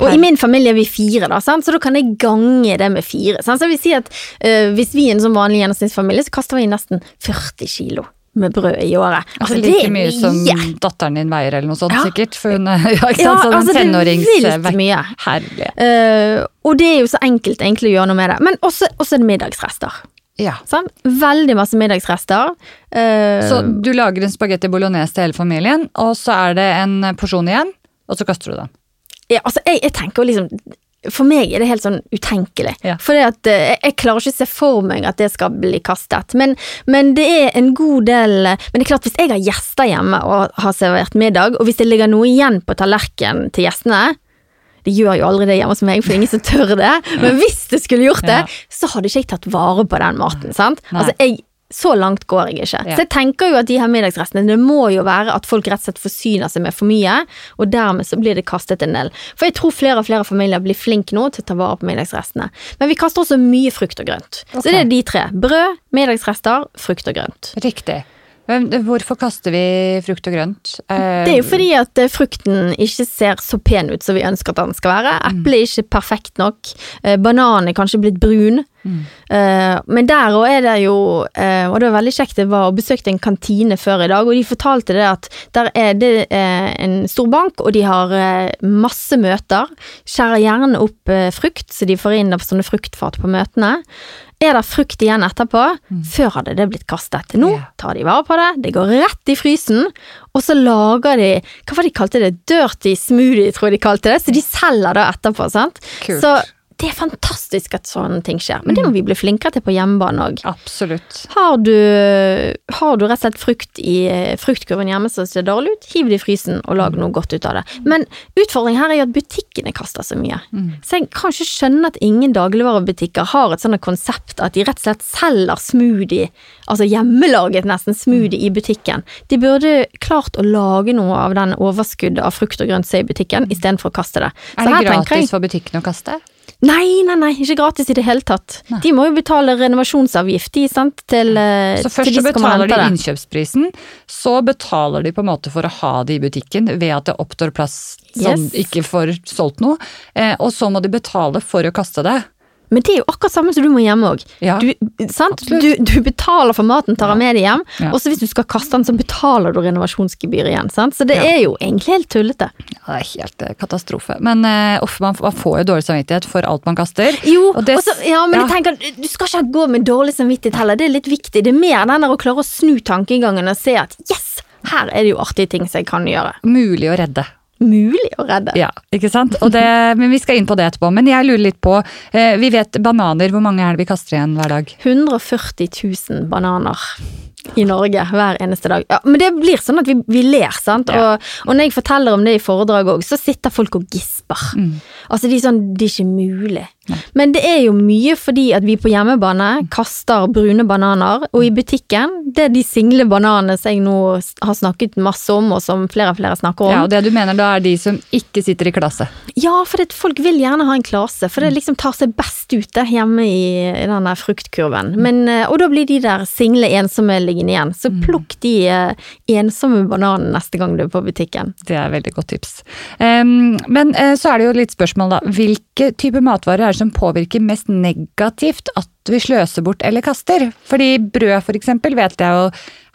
Og i min familie er vi fire, da, sant? så da kan jeg gange det med fire. Sant? Så jeg vil si at uh, hvis vi er en sånn vanlig gjennomsnittsfamilie, så kaster vi nesten 40 kilo med brød i året. Altså det like mye som mye. datteren din veier, eller noe sånt Ja. sikkert. For hun er *laughs* ja, Ja? Sånn altså mye. Herlig. Eh, og det er jo så enkelt egentlig å gjøre noe med det. Men også, også er middagsrester. Ja. Sånn? Veldig masse middagsrester. Uh, Så du lager en spagetti bolognese til hele familien, og så er det en porsjon igjen, og så kaster du den. Ja, altså, jeg, jeg tenker jo liksom For meg er det helt sånn utenkelig. Ja. For jeg, jeg klarer ikke å se for meg at det skal bli kastet. Men, men det er en god del Men det er klart, hvis jeg har gjester hjemme og har servert middag, og hvis det ligger noe igjen på tallerkenen til gjestene de gjør jo aldri det hjemme hos meg, for ingen som tør det. *laughs* Men hvis det skulle gjort det, så hadde ikke jeg tatt vare på den maten. sant? Nei. Altså, jeg, Så langt går jeg ikke. Ja. Så jeg tenker jo at de her middagsrestene, det må jo være at folk rett og slett forsyner seg med for mye, og dermed så blir det kastet en del. For jeg tror flere og flere familier blir flinke nå til å ta vare på middagsrestene. Men vi kaster også mye frukt og grønt. Okay. Så det er de tre. Brød, middagsrester, frukt og grønt. Riktig. Men Hvorfor kaster vi frukt og grønt? Det er jo fordi at eh, frukten ikke ser så pen ut som vi ønsker at den skal være. Eplet er ikke perfekt nok. Eh, Bananen er kanskje blitt brun. Eh, Men der òg er det jo Og det var veldig kjekt, jeg var og besøkte en kantine før i dag, og de fortalte det at der er det en stor bank, og de har masse møter. Skjærer gjerne opp frukt, så de får inn sånne fruktfat på møtene. Er det frukt igjen etterpå? Før hadde det blitt kastet. Nå yeah. tar de vare på det, det går rett i frysen, og så lager de Hva var det de kalte det? Dirty smoothie, tror jeg de kalte det. Så de selger det etterpå, sant. Kult. Så det er fantastisk at sånne ting skjer. Men det må vi bli flinkere til på hjemmebane òg. Absolutt. Har du, har du rett og slett frukt i eh, fruktkurven hjemme som ser dårlig ut, hiv det i frysen og lag noe godt ut av det. Men utfordringen her er jo at butikkene kaster så mye. Så jeg kan ikke skjønne at ingen dagligvarebutikker har et sånt konsept at de rett og slett selger smoothie, altså hjemmelaget nesten smoothie i butikken. De burde klart å lage noe av den overskuddet av frukt og grønt som er i butikken, istedenfor å kaste det. Er det gratis for butikken å kaste? Nei, nei, nei, ikke gratis i det hele tatt. Nei. De må jo betale renovasjonsavgift, de, sant, til, så Så til først de så betaler de innkjøpsprisen, så betaler de på en måte for å ha det i butikken ved at det oppstår plass som Yes. ikke får solgt noe, eh, og så må de betale for å kaste det. Men det er jo akkurat samme som du må hjemme òg. Ja, Du, du, du betaler for maten, tar den med deg hjem, Ja. og så hvis du skal kaste den, så betaler du renovasjonsgebyr igjen. Sant? Så det Ja. er jo egentlig helt tullete. det er helt eh, katastrofe. Men uh, man, får jo dårlig samvittighet for alt man kaster. Jo, Og det- også, ja, men ja. jeg tenker, du skal ikke gå med dårlig samvittighet heller, det er litt viktig. Det er mer den der å klare å snu tankegangen og se at yes, her er det jo artige ting som jeg kan gjøre. Mulig å redde. Mulig å redde. Ja, ikke sant? Det, men vi skal inn på det etterpå. Men jeg lurer litt på, eh, vi vet bananer, hvor mange er det vi kaster igjen hver dag? 140 000 bananer i Norge hver eneste dag. Ja, men det blir sånn at vi, vi ler, sant. Ja. Og, og når jeg forteller om det i foredrag òg, så sitter folk og gisper. Mm. Altså de er sånn, det er ikke mulig. Men det er jo mye fordi at vi på hjemmebane kaster brune bananer, og i butikken, det er de single bananene som jeg nå har snakket masse om, og som flere og flere snakker om. Ja, og det du mener da er de som ikke sitter i klasse. Ja, for det, folk vil gjerne ha en klase, for det Mm. liksom tar seg best ut hjemme i, i den der fruktkurven. Mm. Men, eh, og da blir de der single ensomme liggende igjen. Så Mm. plukk de eh, ensomme bananene neste gang du er på butikken. Det er veldig godt tips. Um, men eh, så er det jo litt spørsmål da. Hvilke typer matvarer er det som påvirker mest negativt at vi sløser bort eller kaster? Fordi brød for eksempel vet jeg jo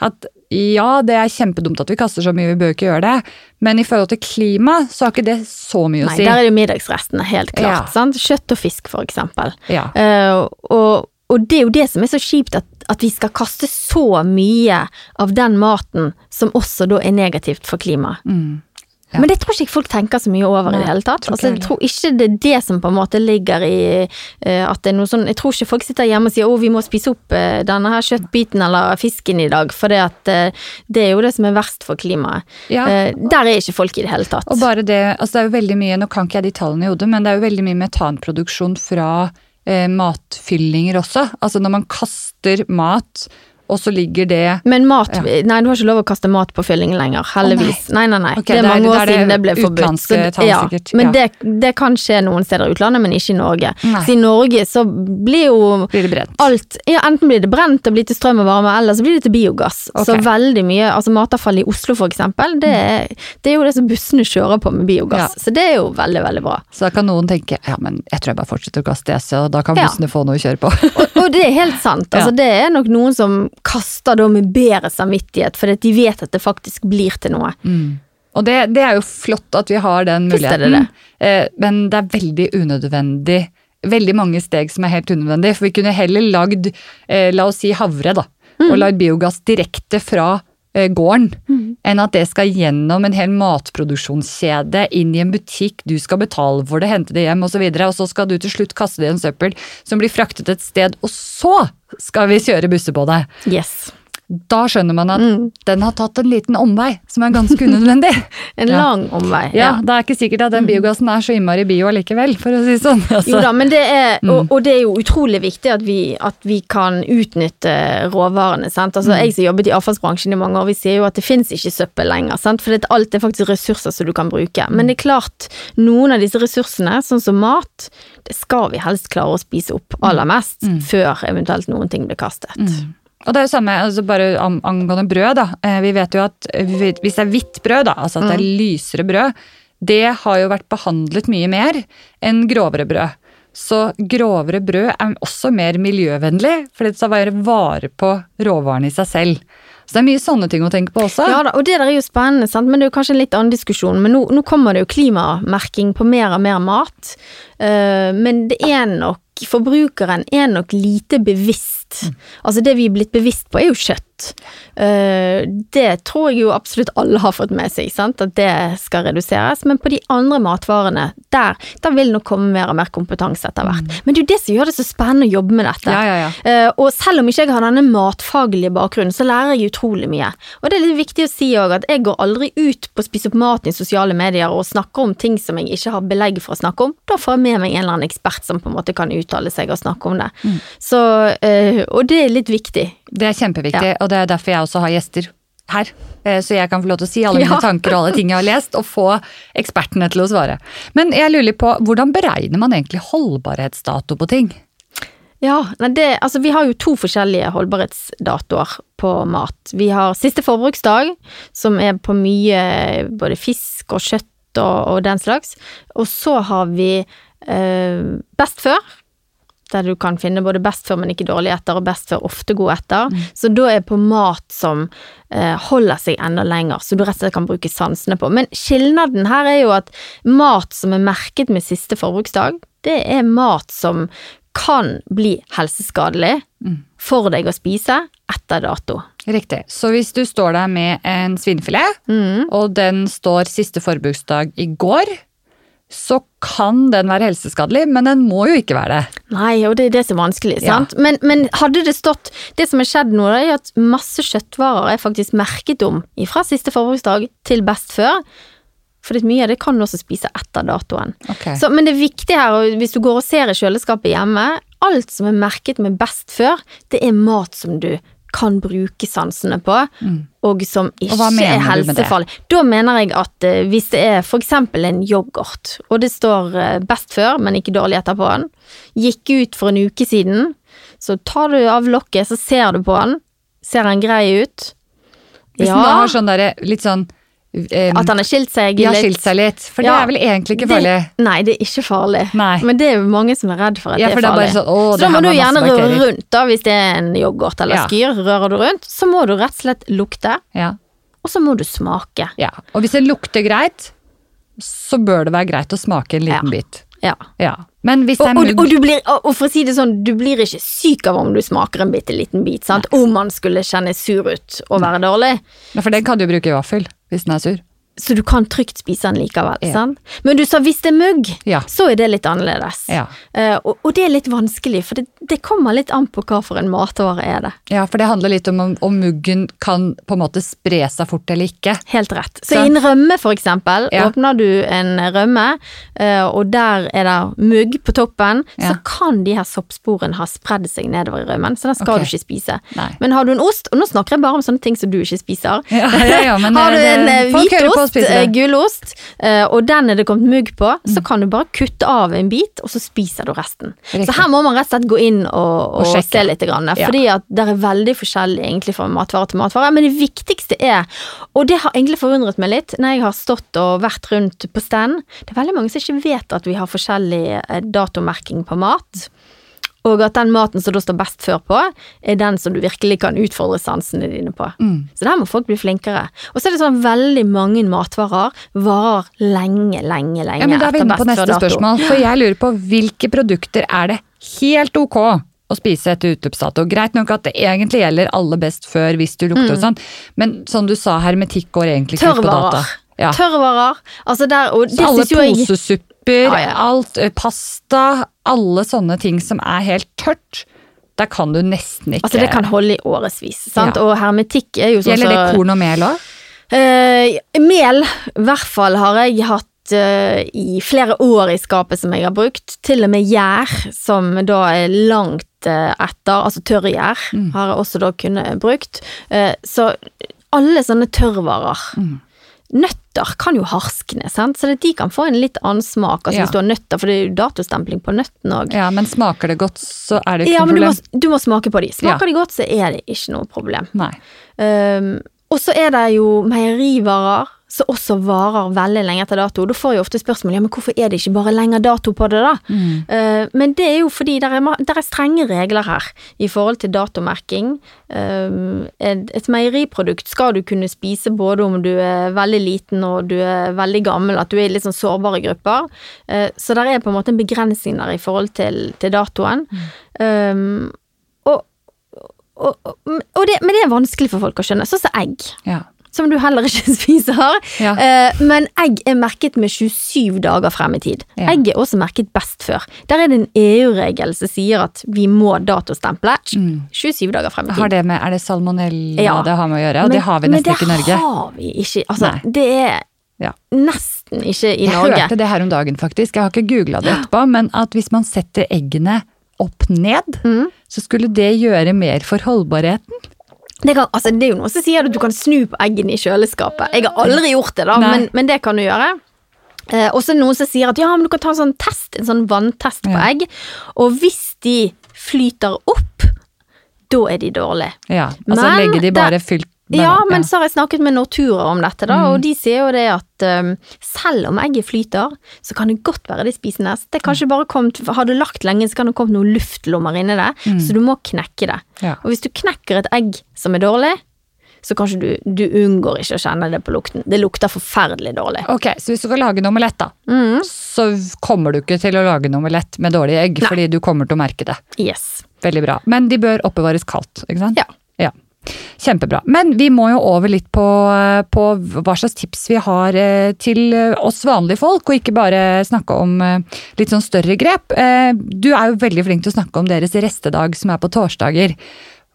at ja, det er kjempedumt at vi kaster så mye, vi bør ikke gjøre det. Men i forhold til klima så har ikke det så mye å si. Nei, der er det jo middagsrestene, helt klart. Ja. Sant? Kjøtt og fisk, for eksempel. Ja. Uh, og, og det er jo det som er så kjipt, at, at vi skal kaste så mye av den maten som også da er negativt for klimaet. Mm. Ja. Men det tror ikke folk tenker så mye over i det hele tatt. Altså, jeg tror ikke det er det som på en måte ligger i uh, at det er noe sånn Jeg tror ikke folk sitter hjemme og sier 'å, vi må spise opp uh, denne her kjøttbiten eller fisken i dag', for det, at, uh, det er jo det som er verst for klimaet. Ja. Der er ikke folk i det hele tatt. Og bare det, altså det er jo veldig mye, nå kan ikke jeg de tallene i hodet, men det er jo veldig mye metanproduksjon fra matfyllinger også. Altså når man kaster mat, og så ligger det Men mat Ja. Nei, du har ikke lov å kaste mat på fyllingen lenger, heldigvis. nei. nei, nei, Ok, det er det er- mange det år er det siden det ble forbudt. så- ja, sikkert, Men ja. det, det kan skje noen steder i utlandet, men ikke i Norge. Nei. Så i Norge så blir jo blir det brent. alt ja, Enten blir det brent og blir til strøm og varme, eller så blir det til biogass. Okay. Så veldig mye Altså matavfall i Oslo for eksempel, det er, det er jo det som bussene kjører på med biogass. Så det er jo veldig, veldig bra. Så da kan noen tenke ja, men jeg tror jeg bare fortsetter å kaste, jeg, så da kan bussene få noe å kjøre på. Og, og det er helt sant. *laughs* Altså. Det er nok noen som kaster da med bedre samvittighet, fordi at de vet at det faktisk blir til noe. Og det, det er jo flott at vi har den muligheten, det det? Eh, men det er veldig unødvendig. Veldig mange steg som er helt unødvendig, for vi kunne heller lagd, eh, la oss si havre, da, og lagd biogass direkte fra eh, mm. enn at det skal gjennom en hel matproduksjonskjede, inn i en butikk, du skal betale for det, hente det hjem osv., og, så og så skal du til slutt kaste det i en søppel som blir fraktet et sted, og så skal vi kjøre busser på det. Yes. Da skjønner man at den har tatt en liten omvei, som er ganske unødvendig. *laughs* En Ja. lang omvei. Ja, Det er ikke sikkert at den biogassen er så innmari bio allikevel, for å si det sånn. Altså. Jo da, men det er, og, og det er jo utrolig viktig at vi, at vi kan utnytte råvarene. Sant? Altså, Jeg som jobbet i avfallsbransjen i mange år, vi sier jo at det finnes ikke søppel lenger. Sant? For alt er faktisk ressurser som du kan bruke. Men det er klart, noen av disse ressursene, sånn som mat, det skal vi helst klare å spise opp aller mest, før eventuelt noen ting blir kastet. Og det er jo samme altså bare angående brød. da. Eh, Vi vet jo at hvis det er hvitt brød, da, altså at det er lysere brød, det har jo vært behandlet mye mer enn grovere brød. Så grovere brød er også mer miljøvennlig, for det skal være vare på råvarene i seg selv. Så det er mye sånne ting å tenke på også. Ja da, og det der er jo spennende, sant? men det er jo kanskje en litt annen diskusjon. Men nå, nå kommer det jo klimamerking på mer og mer mat. Eh, men det er nok Forbrukeren er nok lite bevisst. Altså det vi er blitt bevisst på, er jo kjøtt. Eh, det tror jeg jo absolutt alle har fått med seg, sant? at det skal reduseres. Men på de andre matvarene, der, der vil nok komme mer og mer kompetanse etter hvert. Men det er jo det som gjør det så spennende å jobbe med dette. Ja, ja, ja. Eh, og selv om ikke jeg har denne matfaglige bakgrunnen, så lærer jeg utrolig mye. Og det er litt viktig å si òg at jeg går aldri ut på å spise opp maten i sosiale medier og snakker om ting som jeg ikke har belegg for å snakke om. Da får jeg med meg en eller annen ekspert som på en måte kan uttale seg og snakke om det. Så, eh, og det er litt viktig. Det er kjempeviktig, og det er derfor jeg også har gjester her. Eh, Så jeg kan få lov til å si alle *laughs* mine Ja. tanker og alle ting jeg har lest, og få ekspertene til å svare. Men jeg lurer på, hvordan beregner man egentlig holdbarhetsdato på ting? Ja, nei det, altså vi har jo to forskjellige holdbarhetsdatoer på mat. Vi har siste forbruksdag, som er på mye både fisk og kjøtt og, og den slags. Og så har vi eh, best før, der du kan finne både best før, men ikke dårlig etter, og best før ofte god etter. Så da er på mat som eh, holder seg enda lenger, så du rett og slett kan bruke sansene på. Men skilnaden her er jo at mat som er merket med siste forbruksdag, det er mat som kan bli helseskadelig for deg å spise etter dato. Riktig. Så hvis du står der med en svinefilet, og den står siste forbruksdag i går, så kan den være helseskadelig, men den må jo ikke være det. Nei, og det er det som er vanskelig, Ja. sant. Men, men hadde det stått Det som har skjedd nå, er at masse kjøttvarer er faktisk merket om fra siste forbruksdag til best før. For mye av det kan du også spise etter datoen. Okay. Så, men det viktige her, hvis du går og ser i kjøleskapet hjemme, alt som er merket med best før, det er mat som du kan bruke sansene på, og som ikke og er helsefarlig. Da mener jeg at uh, hvis det er eksempel en yoghurt, og det står uh, best før, men ikke dårlig etterpå den, gikk ut for en uke siden, så tar du av lokket, så ser du på den, ser den grei ut? Hvis den da har sånn derre litt sånn At han har skilt seg litt? Ja, skilt seg litt, for Ja, det er vel egentlig ikke farlig. Det, nei, det er ikke farlig. Nei. Men det er jo mange som er redd for at Ja, det er er det er bare farlig. sånn, å, så da må du gjerne røre rundt, da, hvis det er en yoghurt eller Ja. skyr. Rører du rundt, så må du rett og slett lukte, Ja, og så må du smake. ja. Og hvis det lukter greit, så bør det være greit å smake en liten bit. Ja. Ja. Men hvis Og, og, og, du blir, og for å si det sånn, du blir ikke syk av om du smaker en bitte liten bit, sant? Om man skulle kjenne sur ut og være dårlig. Ja, For den kan du bruke i vaffel hvis den er sur. Så du kan trygt spise den likevel. Ja. Sant? Men du sa hvis det er mugg, Ja. så er det litt annerledes. Ja. Uh, og, og det er litt vanskelig, for det, det kommer litt an på hva for en matvare er det. ja, for det handler litt om om, muggen kan på en måte spre seg fort eller ikke. Helt rett. Så så. i en rømme, for eksempel, åpner du en rømme, uh, og der er det mugg på toppen, så kan de her soppsporene ha spredd seg nedover i rømmen, så den skal okay. du ikke spise. Nei. Men har du en ost, og nå snakker jeg bare om sånne ting som du ikke spiser. Ja, ja, ja, men *laughs* har du en eh, hvitost, spiser eh, gulost, eh, og den er det kommet mugg på, Mm. så kan du bare kutte av en bit, og så spiser du resten. Riktig. Så her må man rett og slett gå inn og, Og og, se litt, grann, Ja. fordi at det er veldig forskjellig egentlig fra matvare til matvare. Men det viktigste er, og det har egentlig forundret meg litt når jeg har stått og vært rundt på stand, det er veldig mange som ikke vet at vi har forskjellig eh, datomerking på mat. Og at den maten som da står best før på, er den som du virkelig kan utfordre sansene dine på. Mm. Så der må folk bli flinkere. Og så er det sånn veldig mange matvarer varer lenge, lenge, lenge Ja, men Da er vi inne på neste spørsmål. For jeg lurer på hvilke produkter er det helt ok å spise etter utløpsdato? Greit nok at det egentlig gjelder alle best før hvis du lukter og sånn, men som du sa, hermetikk går egentlig ikke på data. Mm. Ja. Tørrvarer. Altså der, og Så alle synes jo jeg posesupper, Ja, ja. alt, pasta, alle sånne ting som er helt tørt, der kan du nesten ikke Altså det kan holde i årevis. Ja. Og hermetikk er jo sånn Gjelder det korn og mel òg? Uh, mel, i hvert fall har jeg hatt eh, i flere år i skapet som jeg har brukt. Til og med gjær, som da er langt eh, etter, altså tørrgjær, Mm. har jeg også da kunnet brukt. Eh, så alle sånne tørrvarer. Mm. Nøtter kan jo harskne, sant? så de kan få en litt annen smak. Altså Ja. Hvis du har nøtter, for det er jo datostempling på nøttene òg. Ja, men smaker det godt, så er det ikke Ja, noe problem. du må, du må smake på de. Smaker Ja. de godt, så er det ikke noe problem. Nei. Um, og så er det jo meierivarer som også varer veldig lenge etter dato. Da får jeg ofte spørsmål ja, men hvorfor er det ikke bare lenger dato på det, da? Mm. Uh, men det er jo fordi det er, er strenge regler her i forhold til datomerking. Uh, et, et meieriprodukt skal du kunne spise både om du er veldig liten og du er veldig gammel, at du er i litt sånn sårbare grupper. Uh, så der er på en måte en begrensning der i forhold til, til datoen. Um, og og, og, det, men det er vanskelig for folk å skjønne. Sånn som egg, Ja. som du heller ikke *laughs* spiser. Ja. Eh, men egg er merket med 27 dager frem i tid. Ja. Egg er også merket best før. Der er det en EU-regel som sier at vi må datostemple 27 dager frem i tid. Har det med, er det salmonella Ja. det har med å gjøre? Og det har vi nesten ikke i Norge. Men det har vi ikke. Altså, Nei. det er Ja. nesten ikke i Norge. Jeg hørte det her om dagen, faktisk. Jeg har ikke googla det etterpå, men at hvis man setter eggene opp ned, Mm. så skulle det gjøre mer for holdbarheten. Det, kan, altså, det er jo noen som sier at du kan snu på eggene i kjøleskapet. Jeg har aldri gjort det, da, men, men det kan du gjøre. Eh, og så det noen som sier at ja, men du kan ta en sånn test, en sånn vanntest på Ja. egg. Og hvis de flyter opp, da er de dårlige. Ja, altså Men legger de bare det- fylt Ja, men så har jeg snakket med Nortura om dette, da, Mm. og de sier jo det at um, selv om egget flyter, så kan det godt være det nest. Det er kanskje bare kommet, Har du lagt lenge, så kan det kommet noen luftlommer inni det, så du må knekke det. Mm. Ja. Og hvis du knekker et egg som er dårlig, så kanskje du, du unngår ikke å kjenne det på lukten. Det lukter forferdelig dårlig. Ok, så hvis du skal lage en omelett, da, Mm. så kommer du ikke til å lage en omelett med dårlige egg, Nei. fordi du kommer til å merke det. Yes. Veldig bra. Men de bør oppbevares kaldt, ikke sant? Ja. Ja. Kjempebra. Men vi må jo over litt på, på hva slags tips vi har eh, til eh, oss vanlige folk, og ikke bare snakke om eh, litt sånn større grep. Du er jo veldig flink til å snakke om deres restedag som er på torsdager.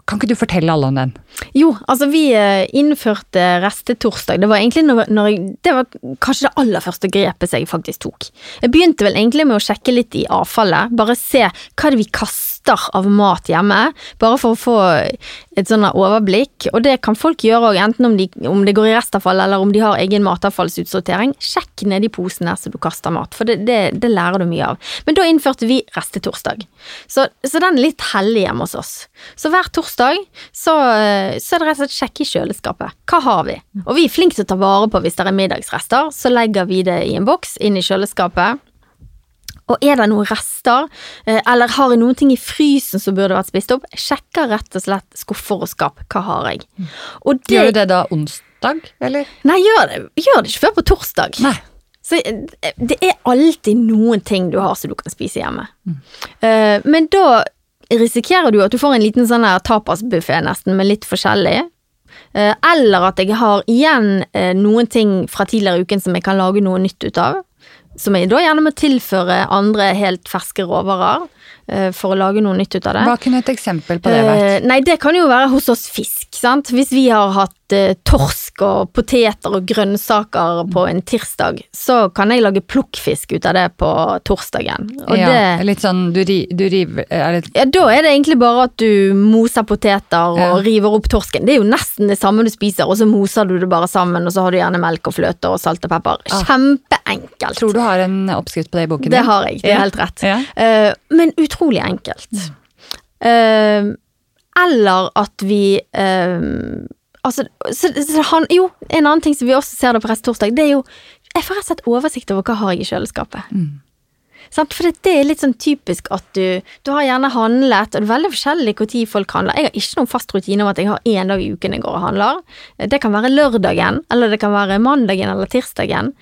Kan ikke du fortelle alle om den? Jo, altså vi innførte restetorsdag. Det var egentlig når, når jeg, Det var kanskje det aller første grepet jeg faktisk tok. Jeg begynte vel egentlig med å sjekke litt i avfallet. Bare se hva det vi kaster av mat hjemme. Bare for å få et sånn overblikk. Og det kan folk gjøre òg, enten om, de, om det går i restavfall eller om de har egen matavfallsutsortering. Sjekk nedi posene så du kaster mat, for det, det, det lærer du mye av. Men da innførte vi restetorsdag. Så, så den er litt hellig hjemme hos oss. Så hver torsdag så, så er det rett og slett sjekke i kjøleskapet. Hva har vi? Og vi er flinke til å ta vare på hvis det er middagsrester, så legger vi det i en boks inn i kjøleskapet. Og er det noen rester, eh, eller har jeg noen ting i frysen som burde vært spist opp, sjekker rett og slett skuffer og skap. Hva har jeg? Og det, Gjør du det da onsdag, eller? Nei, gjør det, gjør det ikke før på torsdag. Nei. Så eh, det er alltid noen ting du har som du kan spise hjemme. Mm. men da risikerer du at du får en liten sånn tapasbuffé nesten, med litt forskjellig. Eh, eller at jeg har igjen eh, noen ting fra tidligere i uken som jeg kan lage noe nytt ut av. Som jeg da gjerne må tilføre andre helt ferske råvarer eh, for å lage noe nytt ut av det. Hva kunne et eksempel på det vært? Eh, nei, det kan jo være hos oss fisk, sant. Hvis vi har hatt eh, torsk og poteter og grønnsaker på en tirsdag, så kan jeg lage plukkfisk ut av det på torsdagen. Og ja, det litt sånn du, ri, du river er det, ja, da er det egentlig bare at du moser poteter og Ja. river opp torsken. Det er jo nesten det samme du spiser, og så moser du det bare sammen, og så har du gjerne melk og fløte og salt og pepper. Ah. Kjempeenkelt. Tror du har en oppskrift på det i boken Det har jeg, det er Ja. helt rett. Ja. Uh, men utrolig enkelt. Uh, eller at vi uh, Altså, så, så han, jo, en annen ting som vi også ser det på resttorsdag, det er jo Jeg får rett og slett oversikt over hva har jeg i kjøleskapet. Mm. Sant? For det, er litt sånn typisk at du Du har gjerne handlet, og det er veldig forskjellig når folk handler. Jeg har ikke noen fast rutine om at jeg har én dag i uken jeg går og handler. Det kan være lørdagen, eller det kan være mandagen eller tirsdagen.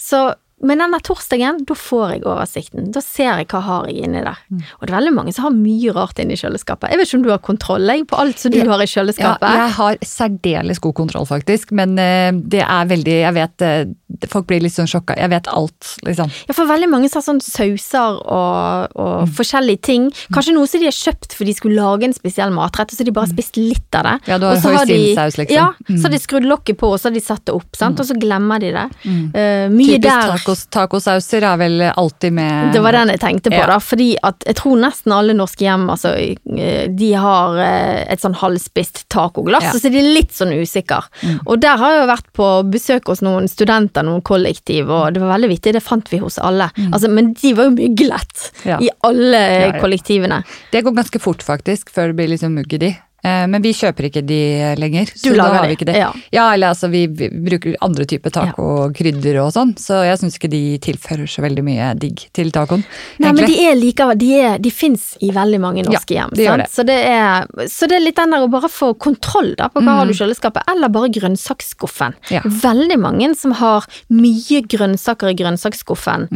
Så men denne torsdagen, da får jeg oversikten. Da ser jeg hva har jeg inni der. Mm. Og det er veldig mange som har mye rart inni kjøleskapet. Jeg vet ikke om du har kontroll på alt som du jeg, har i Ja, kjøleskapet. jeg har særdeles god kontroll, faktisk. Men uh, det er veldig Jeg vet eh, Folk blir litt sånn sjokka. Jeg vet alt, liksom. Ja, for veldig mange har sånn sauser og, og Mm. forskjellige ting. Kanskje noe som de har kjøpt for de skulle lage en spesiell matrett, og så har de bare spist litt av det. Mm. Ja, du har hoisinsaus, liksom. Ja, Mm. så har de skrudd lokket på, og så har de satt det opp, sant? og så glemmer de det. Uh, mye Typisk der tacos, tacosauser er vel alltid med Det var den jeg tenkte på, Ja. da. Fordi at jeg tror nesten alle norske hjem, altså, eh, de har eh, et sånn halvspist tacoglass, Ja. Mm. så er de litt sånn usikre. Og der har jeg jo vært på besøk hos noen studenter, noen kollektiv, og det var veldig vittig, det fant vi hos alle. Altså, men de var jo myglet Mm. Ja. i alle Ja, ja. kollektivene. Det går ganske fort, faktisk, før det blir liksom mugg i de. Eh, Men vi kjøper ikke de lenger. Du så da har vi ikke det. ja. eller altså vi, bruker andre typer tacokrydder og sånn, så jeg syns ikke de tilfører så veldig mye digg til tacoen. Nei, men de er likevel De, er, de fins i veldig mange norske Ja, hjem. de sant? Det. Så, det er, så det er litt den der å bare få kontroll da, på hva har du i kjøleskapet, eller bare grønnsaksskuffen. Ja. Veldig mange som har mye grønnsaker i grønnsaksskuffen.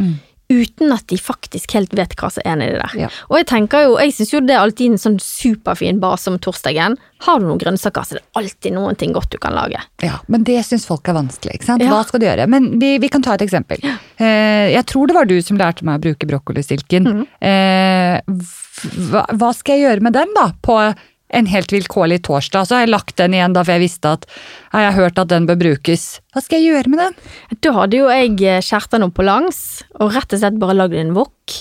Uten at de faktisk helt vet hva som er nedi der. Ja. Og jeg tenker jo, jeg syns jo det er alltid en sånn superfin base om torsdagen. Har du noen grønnsaker, så er det alltid noen ting godt du kan lage. Ja, Men det syns folk er vanskelig. ikke sant? Ja. Hva skal du gjøre? Men vi, vi kan ta et eksempel. Eh, jeg tror det var du som lærte meg å bruke brokkolistilken. Mm. eh, hva, hva skal jeg gjøre med den, da? På en helt vilkårlig torsdag. Så har jeg lagt den igjen, da, for jeg visste at jeg har hørt at den bør brukes. Hva skal jeg gjøre med den? Da hadde jo jeg eh, skjært den opp på langs, og rett og slett bare lagd en wok.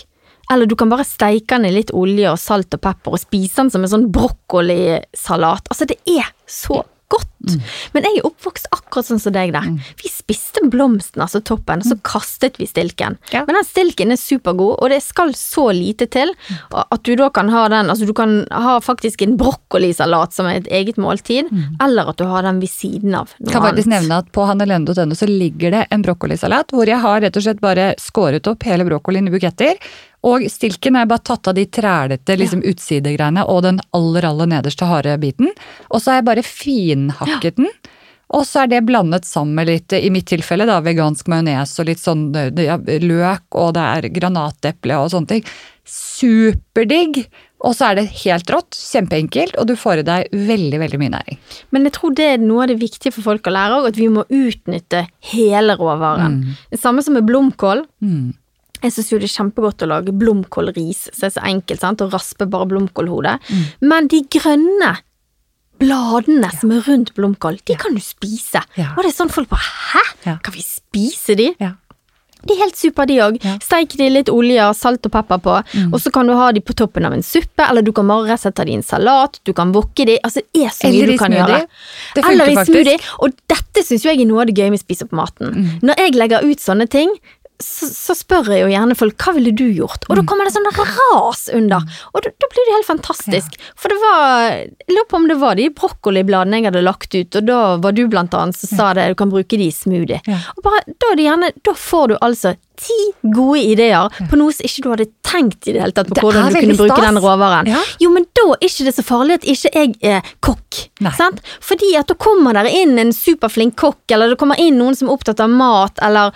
Eller du kan bare steike den i litt olje og salt og pepper og spise den som en sånn brokkolisalat. Altså, det er så godt. Men jeg er oppvokst akkurat sånn som deg der. Vi spiste blomsten, altså toppen, og så kastet vi stilken. Ja. Men den stilken er supergod, og det skal så lite til at du da kan ha den Altså, du kan ha faktisk en brokkolisalat som er et eget måltid, eller at du har den ved siden av noe kan faktisk annet. nevne at På hannelene.no så ligger det en brokkolisalat hvor jeg har rett og slett bare skåret opp hele brokkolien i buketter. Og stilken er bare tatt av de trælete liksom, utsidegreiene og den aller aller nederste harde biten. Og så har jeg bare finhakket den. Og så er det blandet sammen med litt, i mitt tilfelle, da, vegansk majones og litt sånn ja, løk, og det er granateple og sånne ting. Superdigg! Og så er det helt rått, kjempeenkelt, og du får i deg veldig, veldig mye næring. Men jeg tror det er noe av det viktige for folk å lære òg, at vi må utnytte hele råvaren. Det samme som med blomkål. Mm. Jeg syns jo det er kjempegodt å lage blomkålris, så det er så enkelt, sant, å raspe bare blomkålhodet. Mm. Men de grønne bladene som er rundt blomkål, de kan du spise. Og det er sånn folk bare Hæ? Kan vi spise de? Ja. De er helt super, de òg. Ja. Steik de litt olje, og salt og pepper på, og så kan du ha de på toppen av en suppe, eller du kan bare ta de i en salat, du kan wokke de, altså det er så mye du kan smoothie. gjøre. Eller i smoothie. Og dette syns jeg er noe av det gøye med å spise opp maten. Når jeg legger ut sånne ting, så, så spør jeg jo gjerne folk hva ville du gjort, og da kommer det sånn ras under, og da, da blir det helt fantastisk. For det var, jeg lurer på om det var de brokkolibladene jeg hadde lagt ut, og da var du blant annet som sa det, du kan bruke de i smoothie. Ja. Og bare, da er det gjerne, da får du altså ti gode ideer på noe som ikke du hadde tenkt i det hele tatt på Det hvordan du kunne bruke stas. den råvaren. Ja. Jo, men da er ikke det så farlig at ikke jeg er kokk. Nei. Sant? Fordi at da kommer der inn en superflink kokk, eller det kommer inn noen som er opptatt av mat, eller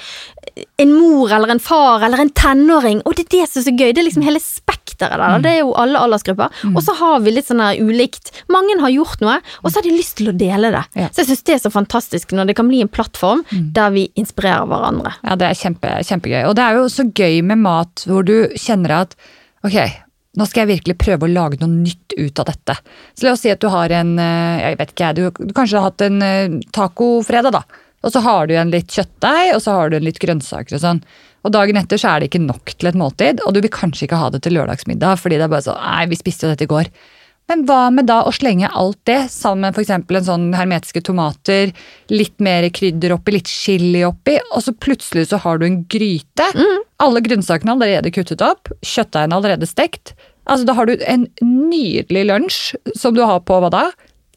en mor eller en far eller en tenåring, og det er det som er så gøy. Det er liksom hele spekteret der. Mm. Det er jo alle aldersgrupper. Og så har vi litt sånn her ulikt. Mange har gjort noe, og så har de lyst til å dele det. Ja. Mm. Så jeg syns det er så fantastisk når det kan bli en plattform der vi inspirerer hverandre. Ja, det er kjempe, kjempegøy. Og det er jo så gøy med mat hvor du kjenner at ok, nå skal jeg virkelig prøve å lage noe nytt ut av dette. Så la oss si at du har en, eh, jeg vet ikke, du, du kanskje har hatt en eh, tacofredag da. Og så har du en litt kjøttdeig, og så har du en litt grønnsaker og sånn. Og dagen etter så er det ikke nok til et måltid, og du vil kanskje ikke ha det til lørdagsmiddag, fordi det er bare sånn, nei, vi spiste jo dette i går. Men hva med da å slenge alt det sammen med f.eks. en sånn hermetiske tomater, litt mer krydder oppi, litt chili oppi, og så plutselig så har du en gryte. Alle grønnsakene er allerede kuttet opp, kjøttdeigen er allerede stekt. Altså Da har du en nydelig lunsj som du har på hva da?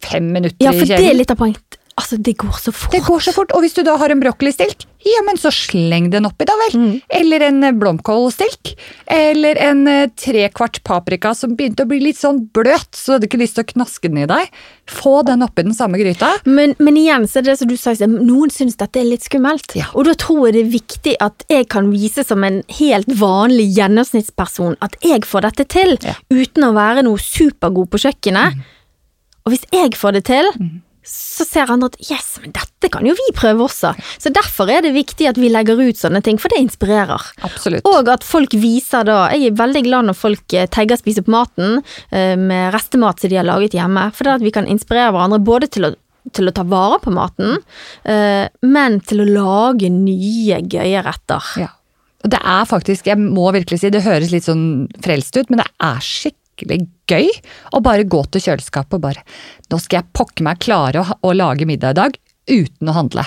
Fem minutter Ja, for det er litt av poenget. Altså, det går så fort. Det går så fort. Og hvis du da har en brokkolistilk, ja, men så sleng den oppi, da vel. Mm. Eller en eh, blomkålstilk. Eller en eh, trekvart paprika som begynte å bli litt sånn bløt, så du hadde ikke lyst til å knaske den i deg. Få den oppi den samme gryta. Men, men igjen så er det som du sa, noen syns dette er litt skummelt. Ja. Og da tror jeg det er viktig at jeg kan vise som en helt vanlig gjennomsnittsperson at jeg får dette til, Ja. uten å være noe supergod på kjøkkenet. Og hvis jeg får det til, så ser andre at yes, men dette kan jo vi prøve også. Så derfor er det viktig at vi legger ut sånne ting, for det inspirerer. Absolutt. Og at folk viser da Jeg er veldig glad når folk eh, tagger spise på maten eh, med restemat som de har laget hjemme. For det er at vi kan inspirere hverandre både til å, til å ta vare på maten, eh, men til å lage nye, gøye retter. Ja. Og det er faktisk, jeg må virkelig si, det høres litt sånn frelst ut, men det er skikkelig gøy å bare gå til kjøleskapet og bare Nå skal jeg pokke meg klare å, å lage middag i dag uten å handle.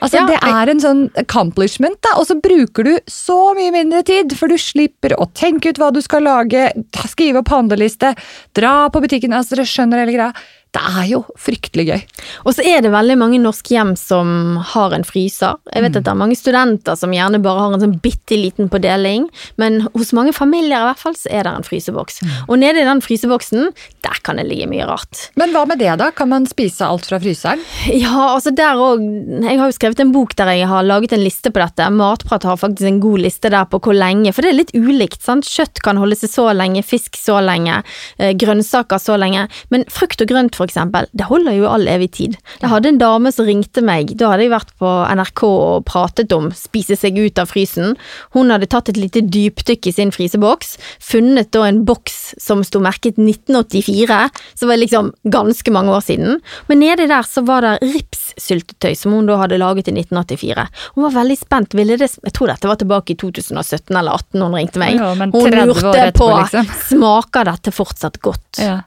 Altså, Ja, det er en sånn accomplishment, da, og så bruker du så mye mindre tid, for du slipper å tenke ut hva du skal lage, skrive opp handleliste, dra på butikken, altså dere skjønner hele greia. Det er jo fryktelig gøy. Og så er det veldig mange norske hjem som har en fryser. Jeg vet at det er mange studenter som gjerne bare har en sånn bitte liten på deling, men hos mange familier i hvert fall så er det en fryseboks. Og nede i den fryseboksen, der kan det ligge mye rart. Men hva med det, da? Kan man spise alt fra fryseren? Ja, altså der òg Jeg har jo skrevet en bok der jeg har laget en liste på dette. Matprat har faktisk en god liste der på hvor lenge, for det er litt ulikt. sant? Kjøtt kan holde seg så lenge, fisk så lenge, eh, grønnsaker så lenge. Men frukt og grønt, for eksempel, det holder jo all evig tid. Jeg hadde en dame som ringte meg, da hadde jeg vært på NRK og pratet om spise seg ut av frysen. Hun hadde tatt et lite dypdykk i sin fryseboks, funnet da en boks som sto merket 1984, som var liksom ganske mange år siden. Men nedi der så var det ripssyltetøy som hun da hadde laget i 1984. Hun var veldig spent, ville det Jeg tror dette var tilbake i 2017 eller 2018 hun ringte meg. Ja, hun lurte på liksom. smaker dette fortsatt godt. Ja.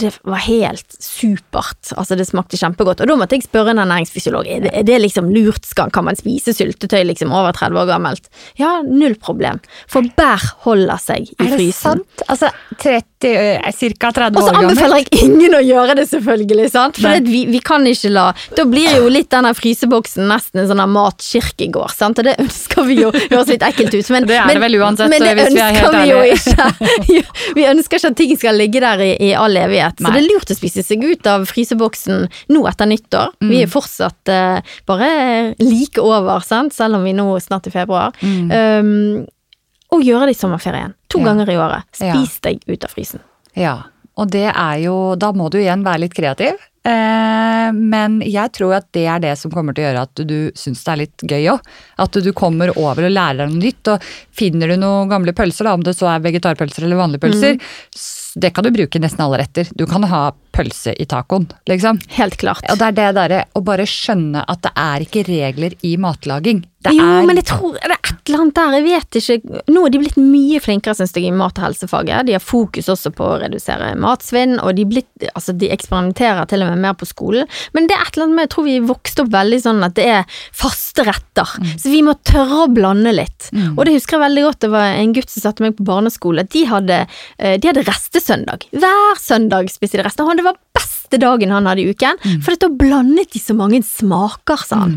Det var helt supert. Altså, det smakte kjempegodt. Og da måtte jeg spørre en ernæringsfysiolog er det, er det liksom lurt, kan man spise syltetøy liksom over 30 år gammelt? Ja, null problem. For bær holder seg i frysen. Er det frysen. sant? Altså 30, ca. 30 år gammelt? Og så anbefaler jeg ingen å gjøre det, selvfølgelig. sant? For vi, vi kan ikke la Da blir jo litt denne fryseboksen nesten en sånn matkirkegård, sant? og det ønsker vi jo. Høres litt ekkelt ut, men Det er det vel uansett, men det hvis vi helt ønsker vi jo ikke. *laughs* Vi ønsker ikke at ting skal ligge der i, i all evighet. Så Nei. det er lurt å spise seg ut av fryseboksen nå etter nyttår. Mm. Vi er fortsatt uh, bare like over, sant? selv om vi nå snart er i februar. Um, og gjøre det i sommerferien. To Mm. Ja. ganger i året. Ja. Spis deg ut av frysen. Ja, og det er jo Da må du igjen være litt kreativ. Eh, men jeg tror at det er det som kommer til å gjøre at du, du syns det er litt gøy òg. At du kommer over og lærer deg noe nytt. Og finner du noen gamle pølser, da, om det så er vegetarpølser eller vanlige pølser, mm. det kan du bruke i nesten alle retter. Du kan ha pølse i tacoen, liksom. Helt klart. Og det er det derre å bare skjønne at det er ikke regler i matlaging. Det jo, er men jeg tror det er et eller annet der, jeg vet ikke. Nå er de blitt mye flinkere, synes jeg, i mat- og helsefaget. De har fokus også på å redusere matsvinn, og de, blitt, altså, de eksperimenterer til og med mer på skolen. Men det er et eller annet med, jeg tror vi vokste opp veldig sånn at det er faste retter. Så vi må tørre å blande litt. Og det husker jeg veldig godt, det var en gutt som satte meg på barneskole. De hadde, eh, de hadde restesøndag. Hver søndag spiste de rester, og det var beste dagen han hadde i uken, for da blandet de så mange smaker, sa han.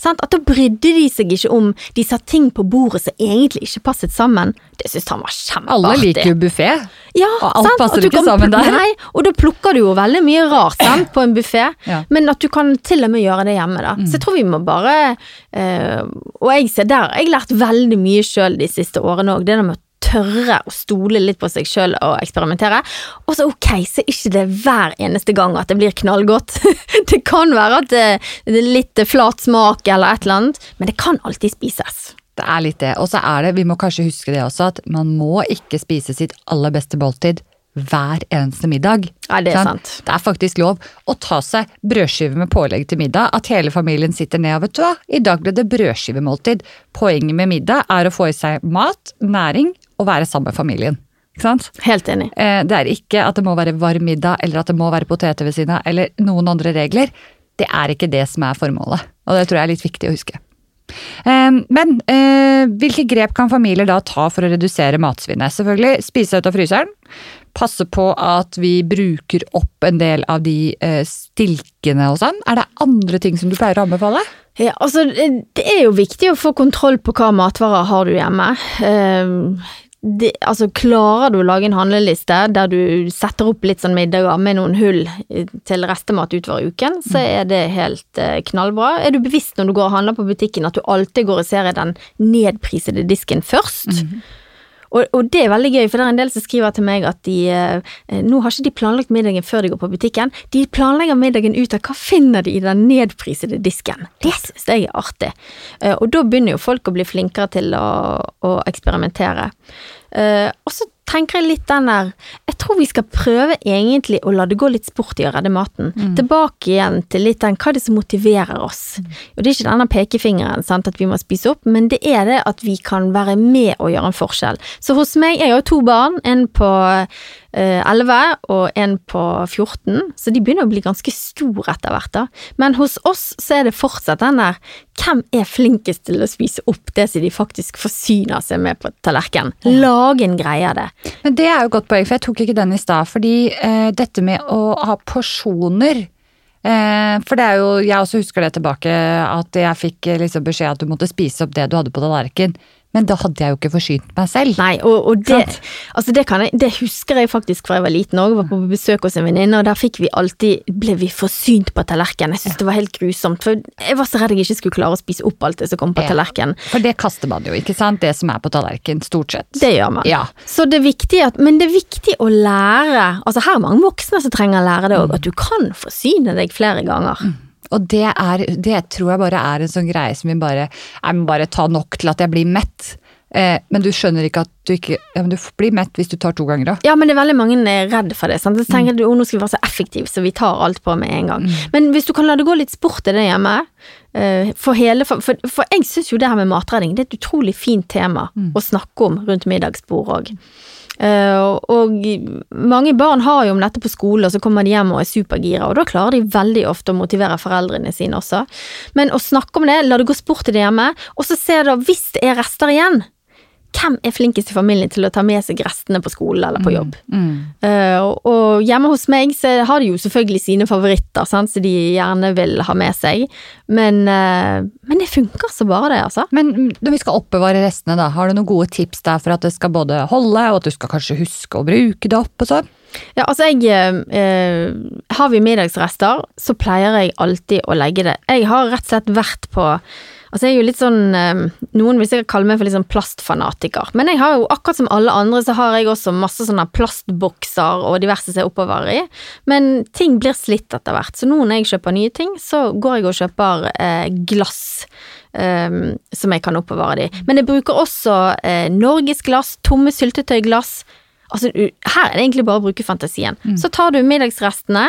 Sant? At da brydde de seg ikke om de sa ting på bordet som egentlig ikke passet sammen. Det syntes han var kjempeartig. Alle liker jo buffé. Ja, Og alt sant? passer ikke sammen der. Nei, og da plukker du jo veldig mye rart sant, på en buffé, *clears throat* Ja. men at du kan til og med gjøre det hjemme. da. Så jeg tror vi må bare eh, Og jeg ser der, jeg har lært veldig mye sjøl de siste årene òg. Det der med å tørre å stole litt på seg sjøl og eksperimentere. Og så ok, så ikke det hver eneste gang at det blir knallgodt. *laughs* det kan være at det, det er litt flat smak eller et eller annet, men det kan alltid spises. Det er litt det. Og så er det, vi må kanskje huske det også, at man må ikke spise sitt aller beste måltid hver eneste middag. Ja, det er sant. Det er faktisk lov å ta seg brødskive med pålegg til middag. At hele familien sitter ned og vet du hva, i dag ble det brødskivemåltid. Poenget med middag er å få i seg mat, næring og være sammen med familien. Ikke sant? Helt enig. Eh, Det er ikke at det må være varm middag, eller at det må være poteter ved siden av, eller noen andre regler. Det er ikke det som er formålet. Og det tror jeg er litt viktig å huske. Eh, Men eh, hvilke grep kan familier da ta for å redusere matsvinnet? Selvfølgelig spise ut av fryseren. Passe på at vi bruker opp en del av de stilkene og sånn. Er det andre ting som du pleier å anbefale? Ja, altså, det er jo viktig å få kontroll på hva matvarer har du hjemme. Det, altså, klarer du å lage en handleliste der du setter opp litt sånn middager med noen hull eh, til restemat utover uken, så er det helt eh, knallbra. Er du bevisst når du går og handler på butikken at du alltid går og ser i den nedprisede disken først? Og, og det er veldig gøy, for det er en del som skriver til meg at de eh, Nå har ikke de planlagt middagen før de går på butikken, de planlegger middagen ut av hva finner de i den nedprisede disken. Det synes jeg er artig. Eh, og da begynner jo folk å bli flinkere til å, å eksperimentere. Eh, og så tenker jeg litt den der Jeg tror vi skal prøve egentlig å la det gå litt sport i å redde maten. Tilbake igjen til litt den hva er det som motiverer oss. Og det er ikke denne pekefingeren sant, at vi må spise opp, men det er det at vi kan være med og gjøre en forskjell. Så hos meg, jeg har jo to barn, en på 11 og en på 14, så de begynner å bli ganske store etter hvert da. Men hos oss så er det fortsatt den der, hvem er flinkest til å spise opp det som de faktisk forsyner seg med på tallerkenen? Lag en greie av det. Men det er jo godt poeng, for jeg tok ikke den i stad. Fordi eh, dette med å ha porsjoner eh, For det er jo, jeg også husker det tilbake, at jeg fikk eh, liksom beskjed at du måtte spise opp det du hadde på tallerkenen. Men da hadde jeg jo ikke forsynt meg selv. Nei, og, og det, altså det, kan jeg, det husker jeg faktisk fra jeg var liten òg. Var på besøk hos en venninne, og der fikk vi alltid ble vi forsynt på tallerkenen. Jeg syntes det var helt grusomt, for jeg var så redd jeg ikke skulle klare å spise opp alt det som kom på Ja. tallerkenen. For det kaster man jo, ikke sant? Det som er på tallerkenen, stort sett. Det gjør man. Ja. Så det er viktig at, men det er viktig å lære Altså her er mange voksne som trenger å lære det òg, at du kan forsyne deg flere ganger. Og det, er, det tror jeg bare er en sånn greie som vi bare Jeg må bare ta nok til at jeg blir mett. Eh, men du skjønner ikke at du ikke ja, men Du blir mett hvis du tar to ganger da. Ja, men det er veldig mange er redd for det. Sant? Så tenker du, «Å, nå skal vi være så effektive, så vi tar alt på med en gang. Men hvis du kan la det gå litt sport i det hjemme eh, For hele, for, for, for jeg syns jo det her med matredning det er et utrolig fint tema å snakke om rundt middagsbord òg. og mange barn har jo om dette på skole, og så kommer de hjem og er supergira, og da klarer de veldig ofte å motivere foreldrene sine også. Men å snakke om det, la det gå sport i det hjemme, og så se da, hvis det er rester igjen, hvem er flinkest i familien til å ta med seg restene på skolen eller på jobb? Eh, og, og hjemme hos meg så har de jo selvfølgelig sine favoritter, sant, som de gjerne vil ha med seg, men, uh, men det funker så bare det, altså. Men når vi skal oppbevare restene, da, har du noen gode tips der for at det skal både holde, og at du skal kanskje huske å bruke det opp og sånn? Ja, altså jeg eh, eh, Har vi middagsrester, så pleier jeg alltid å legge det. Jeg har rett og slett vært på Altså jeg er jo litt sånn eh, Noen vil sikkert kalle meg for litt sånn plastfanatiker. Men jeg har jo akkurat som alle andre, så har jeg også masse sånne plastbokser og diverse som jeg oppbevarer i. Men ting blir slitt etter hvert. Så nå når jeg kjøper nye ting, så går jeg og kjøper eh, glass. eh, som jeg kan oppbevare de. Men jeg bruker også eh, norgesglass, tomme syltetøyglass. Altså, her er det egentlig bare å bruke fantasien. Så tar du middagsrestene,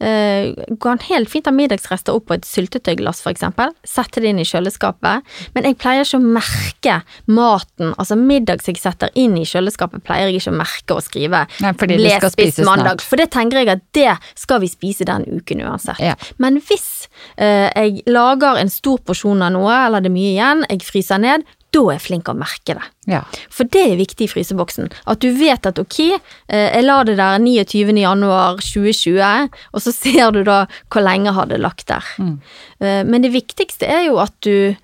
Uh, kan helt fint ha middagsrester opp på et syltetøyglass for eksempel, sette det inn i kjøleskapet, men jeg pleier ikke å merke maten, altså middag jeg setter inn i kjøleskapet, pleier jeg ikke å merke og skrive Nei, fordi det ble skal spist spises mandag, for det tenker jeg at det skal vi spise den uken uansett. Ja. Men hvis uh, jeg lager en stor porsjon av noe, eller det er mye igjen, jeg fryser ned, da er jeg flink å merke det. Ja. For det er viktig i fryseboksen. At du vet at ok, eh, jeg la det der 29. januar 2020, og så ser du da hvor lenge jeg hadde lagt der. Mm. Eh, Men det viktigste er jo at du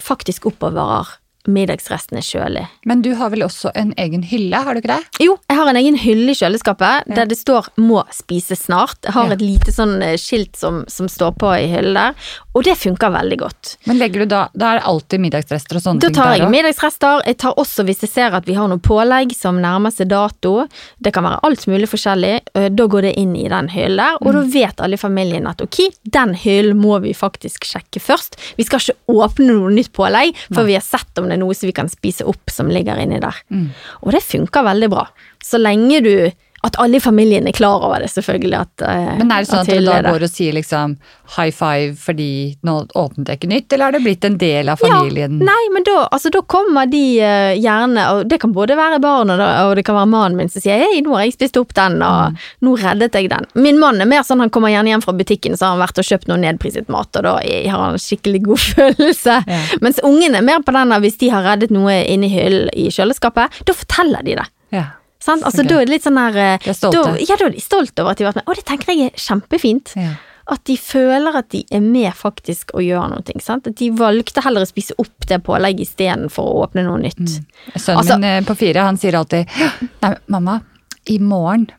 faktisk oppbevarer middagsrestene kjølig. Men du har vel også en egen hylle, har du ikke det? Jo, jeg har en egen hylle i kjøleskapet der det står 'må spise snart'. Jeg har Ja. et lite sånn eh, skilt som, som står på i hyllen der, og det funker veldig godt. Men legger du da Da er det alltid middagsrester og sånne Da ting tar jeg middagsrester. Jeg tar også hvis jeg ser at vi har noe pålegg som nærmer seg dato. Det kan være alt mulig forskjellig. Eh, Da går det inn i den hyllen der, og da vet alle i familien at ok, den hyllen må vi faktisk sjekke først. Vi skal ikke åpne noe nytt pålegg før vi har sett om det er noe som vi kan spise opp som ligger inni der. Og det funker veldig bra. Så lenge du At alle i familien er klar over det, selvfølgelig. At, eh, Men er det sånn at dere hyllen da går og sier liksom high five fordi nå åpnet jeg ikke nytt, eller har det blitt en del av familien? Ja, nei, men da, altså, da kommer de uh, gjerne, og det kan både være barna og det kan være mannen min som sier hei, nå har jeg spist opp den, og Mm. nå reddet jeg den. Min mann er mer sånn, han kommer gjerne hjem fra butikken, så har han vært og kjøpt noe nedpriset mat, og da har han skikkelig god *laughs* følelse. Ja. Mens ungene er mer på den, hvis de har reddet noe inni hyllen i kjøleskapet, da forteller de det. Ja. Sant? Altså, okay. da er det litt sånn der eh, er stolte. Da, ja, da er de stolt over at de har vært med. Og det tenker jeg er kjempefint. Ja. At de føler at de er med faktisk å gjøre noe. Sant? At de valgte heller å spise opp det pålegget istedenfor å åpne noe nytt. Mm. Sønnen Altså- min eh, på fire, han sier alltid Nei, mamma, i morgen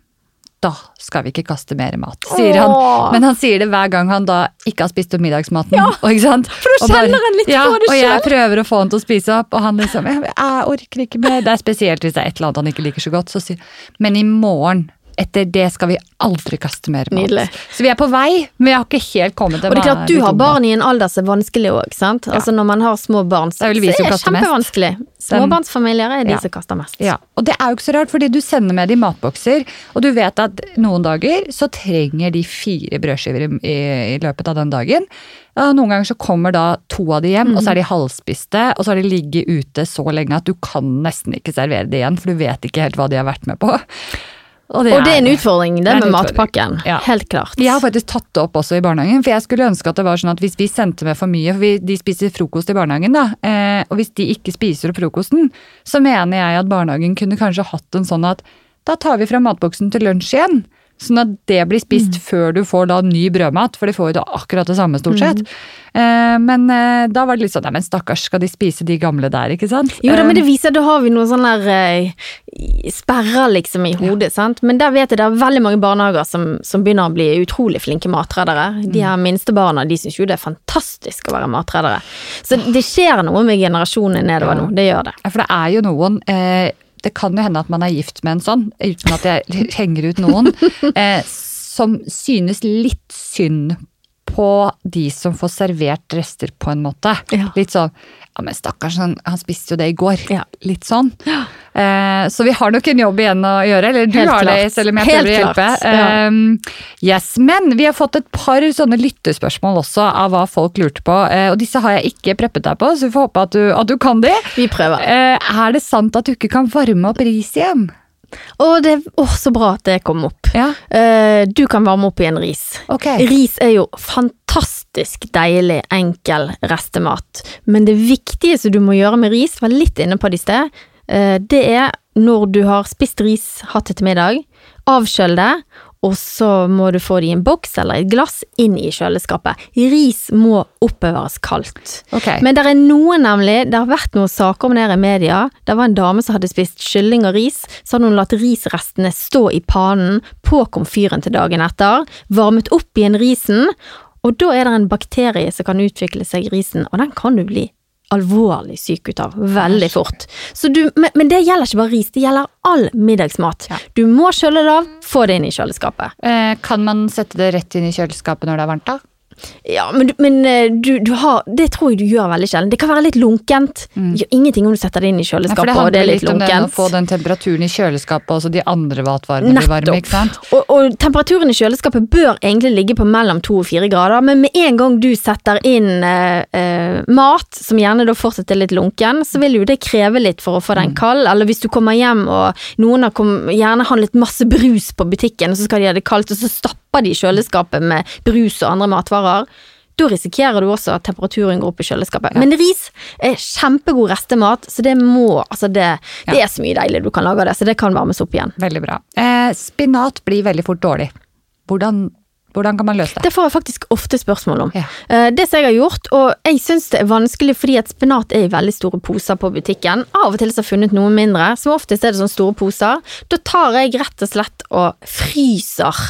da skal vi ikke kaste mer mat, sier han. Men han sier det hver gang han da ikke har spist opp middagsmaten. og, ikke sant? for da Og kjenner han litt ja, på det Og jeg prøver å få han til å spise opp, og han liksom jeg, jeg orker ikke mer. Det er spesielt hvis det er et eller annet han ikke liker så godt. Så sier Men i morgen, etter det skal vi aldri kaste mer mat. Nydelig. Så vi er på vei, men vi har ikke helt kommet til Og det er klart, du har barn i en alder som er vanskelig òg, Ja. Altså når man har små barn, så Det er er det kjempevanskelig. Småbarnsfamilier er de Ja. som kaster mest. Ja, og det er jo ikke så rart, fordi du sender med de matbokser, og du vet at noen dager så trenger de fire brødskiver i, i, i løpet av den dagen. Og noen ganger så kommer da to av de hjem, og så er de halvspiste, og så har de ligget ute så lenge at du kan nesten ikke servere det igjen, for du vet ikke helt hva de har vært med på. Og det er en utfordring, det, det med utfordring. matpakken. Ja. Helt klart. Jeg har faktisk tatt det opp også i barnehagen, for jeg skulle ønske at det var sånn at hvis vi sendte med for mye, for vi, de spiser frokost i barnehagen da, eh, og hvis de ikke spiser opp frokosten, så mener jeg at barnehagen kunne kanskje hatt en sånn at da tar vi fra matboksen til lunsj igjen. Sånn at det blir spist Mm. før du får da ny brødmat, for de får jo da akkurat det samme stort sett. Mm. Eh, men eh, da var det litt sånn, nei men stakkars, skal de spise de gamle der, ikke sant? Jo da, men Eh, det viser, at da har vi noen sånne der, eh, sperrer liksom i hodet, sant. Men der vet jeg det er veldig mange barnehager som, som begynner å bli utrolig flinke matreddere. De her minste barna, de syns jo det er fantastisk å være matreddere. Så det skjer noe med generasjonen nedover Ja. nå, det gjør det. Ja, For det er jo noen eh, Det kan jo hende at man er gift med en sånn, uten at jeg *laughs* henger ut noen, eh, som synes litt synd på de som får servert rester, på en måte. Ja. Litt sånn Ja, men stakkars, han, han spiste jo det i går. Ja. Litt sånn. Eh, så vi har nok en jobb igjen å gjøre. Eller du Helt har det, selv om jeg Helt prøver å hjelpe. ja. Eh, yes, Men vi har fått et par sånne lyttespørsmål også av hva folk lurte på. Eh, og disse har jeg ikke preppet deg på, så vi får håpe at du, at du kan de. Vi prøver. Eh, er det sant at du ikke kan varme opp ris igjen? Å, det, å, så bra at det kom opp. Ja, Eh, du kan varme opp igjen ris. Okay. Ris er jo fantastisk deilig, enkel restemat. Men det viktige som du må gjøre med ris, var litt inne på det i sted, eh, det er når du har spist ris, hatt det til middag, avkjøl det, og så må du få det i en boks eller et glass inn i kjøleskapet. Ris må oppbevares kaldt. Okay. Men det er noe nemlig, det har vært noen saker om det i media. Det var en dame som hadde spist kylling og ris, så hadde hun latt risrestene stå i panen på komfyren til dagen etter, varmet opp igjen risen, og da er det en bakterie som kan utvikle seg i risen, og den kan du bli alvorlig syk ut av veldig fort. Så du, men, men det gjelder ikke bare ris, det gjelder all middagsmat. Ja. Du må kjøle det av, få det inn i kjøleskapet. Eh, kan man sette det rett inn i kjøleskapet når det er varmt, da? Ja, men, men eh, du, du har Det tror jeg du gjør veldig sjelden. Det kan være litt lunkent. Mm. gjør ingenting om du setter det inn i Ja, kjøleskapet, det og det handler er litt litt om den, å få den temperaturen i kjøleskapet, og så de andre matvarene blir varme, ikke sant? Og, og temperaturen i kjøleskapet bør egentlig ligge på mellom to og fire grader, men med en gang du setter inn eh, eh, mat, som gjerne da fortsetter litt lunken, så vil jo det kreve litt for å få Mm. den kald. Eller hvis du kommer hjem og noen har kom, gjerne handlet masse brus på butikken, og så skal de ha det kaldt, og så stapper de kjøleskapet med brus og andre matvarer. Da risikerer du også at temperaturen går opp i kjøleskapet. Men ris er kjempegod restemat, så det må Altså, det, det er så mye deilig du kan lage av det, så det kan varmes opp igjen. Veldig bra. Eh, spinat blir veldig fort dårlig. Hvordan, hvordan kan man løse det? Det får jeg faktisk ofte spørsmål om. Ja. Eh, Det som jeg har gjort, og jeg syns det er vanskelig fordi at spinat er i veldig store poser på butikken. Av og til så har jeg funnet noe mindre, som oftest er det sånne store poser. Da tar jeg rett og slett og fryser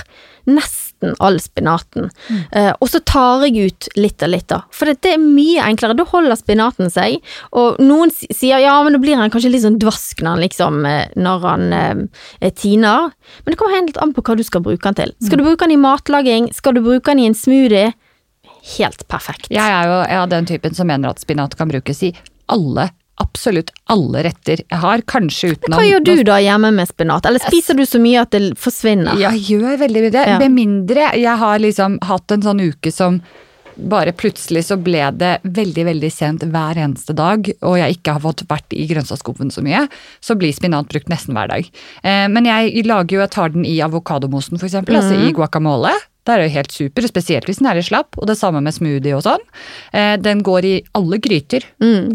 nesten all spinaten. Eh, og så tar jeg ut litt og litt, da. For det, det er mye enklere. Da holder spinaten seg. Og noen sier ja, men da blir han kanskje litt sånn dvask når han liksom eh, Når han eh, tiner. Men det kommer helt an på hva du skal bruke den til. Skal du bruke den i matlaging? Skal du bruke den i en smoothie? Helt perfekt. Jeg er jo er den typen som mener at spinat kan brukes i alle, absolutt alle retter jeg har. Kanskje utenom Hva gjør du da hjemme med spinat? Eller spiser du så mye at det forsvinner? Jeg gjør veldig mye det. Ja. Med mindre jeg har liksom hatt en sånn uke som bare plutselig så ble det veldig veldig sent hver eneste dag, og jeg ikke har fått vært i grønnsaksskuffen så mye, så blir spinat brukt nesten hver dag. Eh, men jeg lager jo, jeg tar den i avokadomosen for eksempel, altså i guacamole. Det er jo helt super, spesielt hvis den er litt slapp, og det samme med smoothie og sånn. Eh, den går i alle gryter.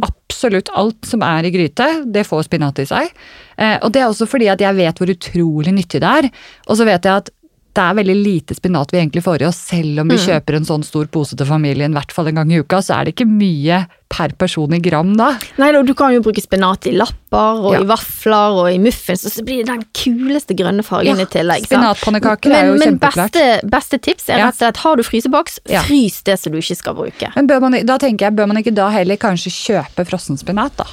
Absolutt alt som er i gryte, det får spinat i seg. Eh, og det er også fordi at jeg vet hvor utrolig nyttig det er. Og så vet jeg at det er veldig lite spinat vi egentlig får i oss, selv om vi kjøper en sånn stor pose til familien hvert fall en gang i uka, så er det ikke mye per person i gram da. Nei, og du kan jo bruke spinat i lapper og Ja. i vafler og i muffins, og så blir det den kuleste grønne fargen Ja, i tillegg. spinatpannekaker er jo jo men kjempeklart. beste, beste tips er Ja. rett og slett, har du fryseboks, Ja. frys det som du ikke skal bruke. Men bør man, da tenker jeg, bør man ikke da heller kanskje kjøpe frossen spinat da?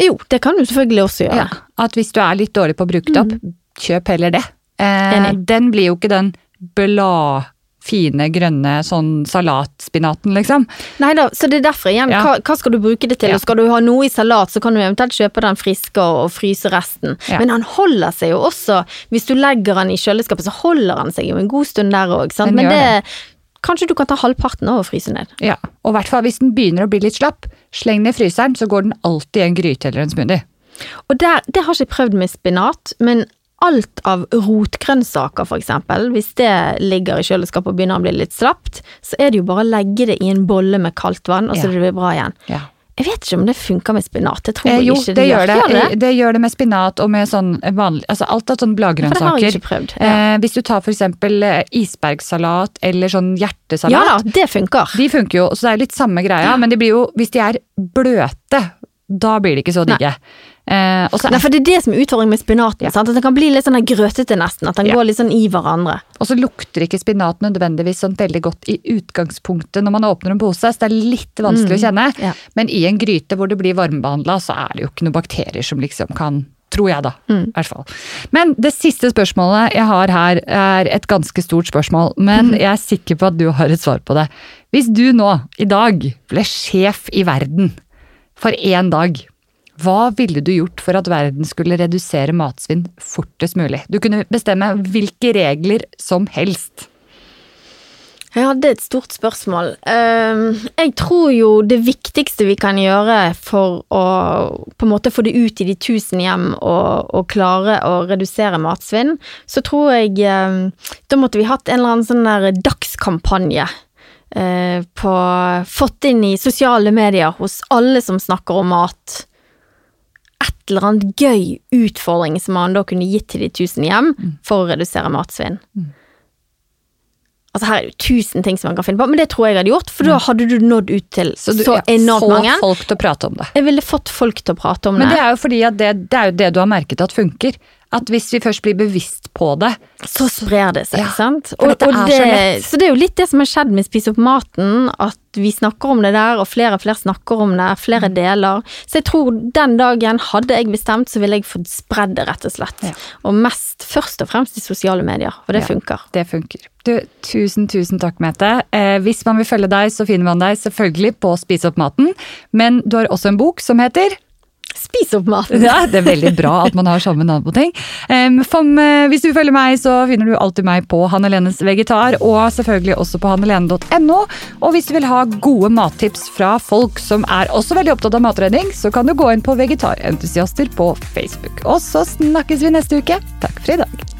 Jo, det kan du selvfølgelig også gjøre. At hvis du er litt dårlig på å bruke det opp, kjøp heller det. Eh, den blir jo ikke den blad, fine, grønne sånn salatspinaten, liksom. Nei da, så det er derfor igjen, Ja. hva, hva skal du bruke det til? Ja. Skal du ha noe i salat, så kan du eventuelt kjøpe den friske og, og fryse resten. Ja. Men han holder seg jo også, hvis du legger den i kjøleskapet, så holder han seg jo en god stund der òg, sant. Den Men det, det, kanskje du kan ta halvparten av og fryse ned. Ja, og i hvert fall hvis den begynner å bli litt slapp, sleng den i fryseren, så går den alltid i en gryte eller en smoothie. Og der, det har ikke jeg prøvd med spinat, men alt av rotgrønnsaker eksempel, hvis det ligger i kjøleskapet og begynner å bli litt slapt, så er det jo bare å legge det i en bolle med kaldt vann, og så Ja. det blir bra igjen. Ja. Jeg vet ikke om det funker med spinat, jeg tror Eh, jo, ikke det det. Gjør det. det gjør det med spinat og med sånn vanlig Altså alt av sånne For det har jeg ikke prøvd. Ja. Eh, hvis du tar for eksempel eh, isbergsalat eller sånn hjertesalat. ja da, det funker. De funker jo, så det er litt samme greia, men de blir jo, hvis de er bløte, da blir de ikke så digge. Eh, også, Nei, for det er det som er utfordringen med spinaten. Sant? At den kan bli litt sånn grøtete nesten, at den Ja. går litt sånn i hverandre. Og så lukter ikke spinat nødvendigvis sånn veldig godt i utgangspunktet når man åpner en pose, så det er litt vanskelig å kjenne. Mm. ja. Men i en gryte hvor det blir varmebehandla, så er det jo ikke noen bakterier som liksom kan Tror jeg, da. Mm. I hvert fall. Men det siste spørsmålet jeg har her, er et ganske stort spørsmål. Men Mm. jeg er sikker på at du har et svar på det. Hvis du nå, i dag, ble sjef i verden for én dag, hva ville du gjort for at verden skulle redusere matsvinn fortest mulig? Du kunne bestemme hvilke regler som helst. Det er et stort spørsmål. Ehm, jeg tror jo det viktigste vi kan gjøre for å på en måte få det ut i de tusen hjem og, og klare å redusere matsvinn, så tror jeg ehm, da måtte vi hatt en eller annen sånn der dagskampanje. eh, på, fått inn i sosiale medier hos alle som snakker om mat. Et eller annet gøy utfordring som man da kunne gitt til de tusen hjem for å redusere matsvinn. Altså Her er det jo tusen ting som man kan finne på, men det tror jeg jeg hadde gjort, for da hadde du nådd ut til så, du, så enormt få mange. folk til å prate om det. Jeg ville fått folk til å prate om Men det. det er jo fordi at det, det er jo det du har merket at funker. At hvis vi først blir bevisst på det Så sprer det seg, Ja, sant? Og, og det, så så det er jo litt det som har skjedd med Spis opp maten, at vi snakker om det der, og flere og flere snakker om det, Mm. flere deler. Så jeg tror den dagen, hadde jeg bestemt, så ville jeg fått spredd det, rett og slett. Ja. Og mest, først og fremst i sosiale medier, Og det Ja. funker. Det funker. Du, tusen, tusen takk, Mette. Eh, hvis man vil følge deg, så finner man deg selvfølgelig på Spis opp maten. Men du har også en bok som heter Spis opp maten! Ja, det er veldig bra at man har samme navn på ting. Em, for, eh, hvis du følger meg, så finner du alltid meg på Hanne Lenes Vegetar, og selvfølgelig også på hannelene.no. Og hvis du vil ha gode mattips fra folk som er også veldig opptatt av matredning, så kan du gå inn på Vegetarentusiaster på Facebook. Og så snakkes vi neste uke. Takk for i dag.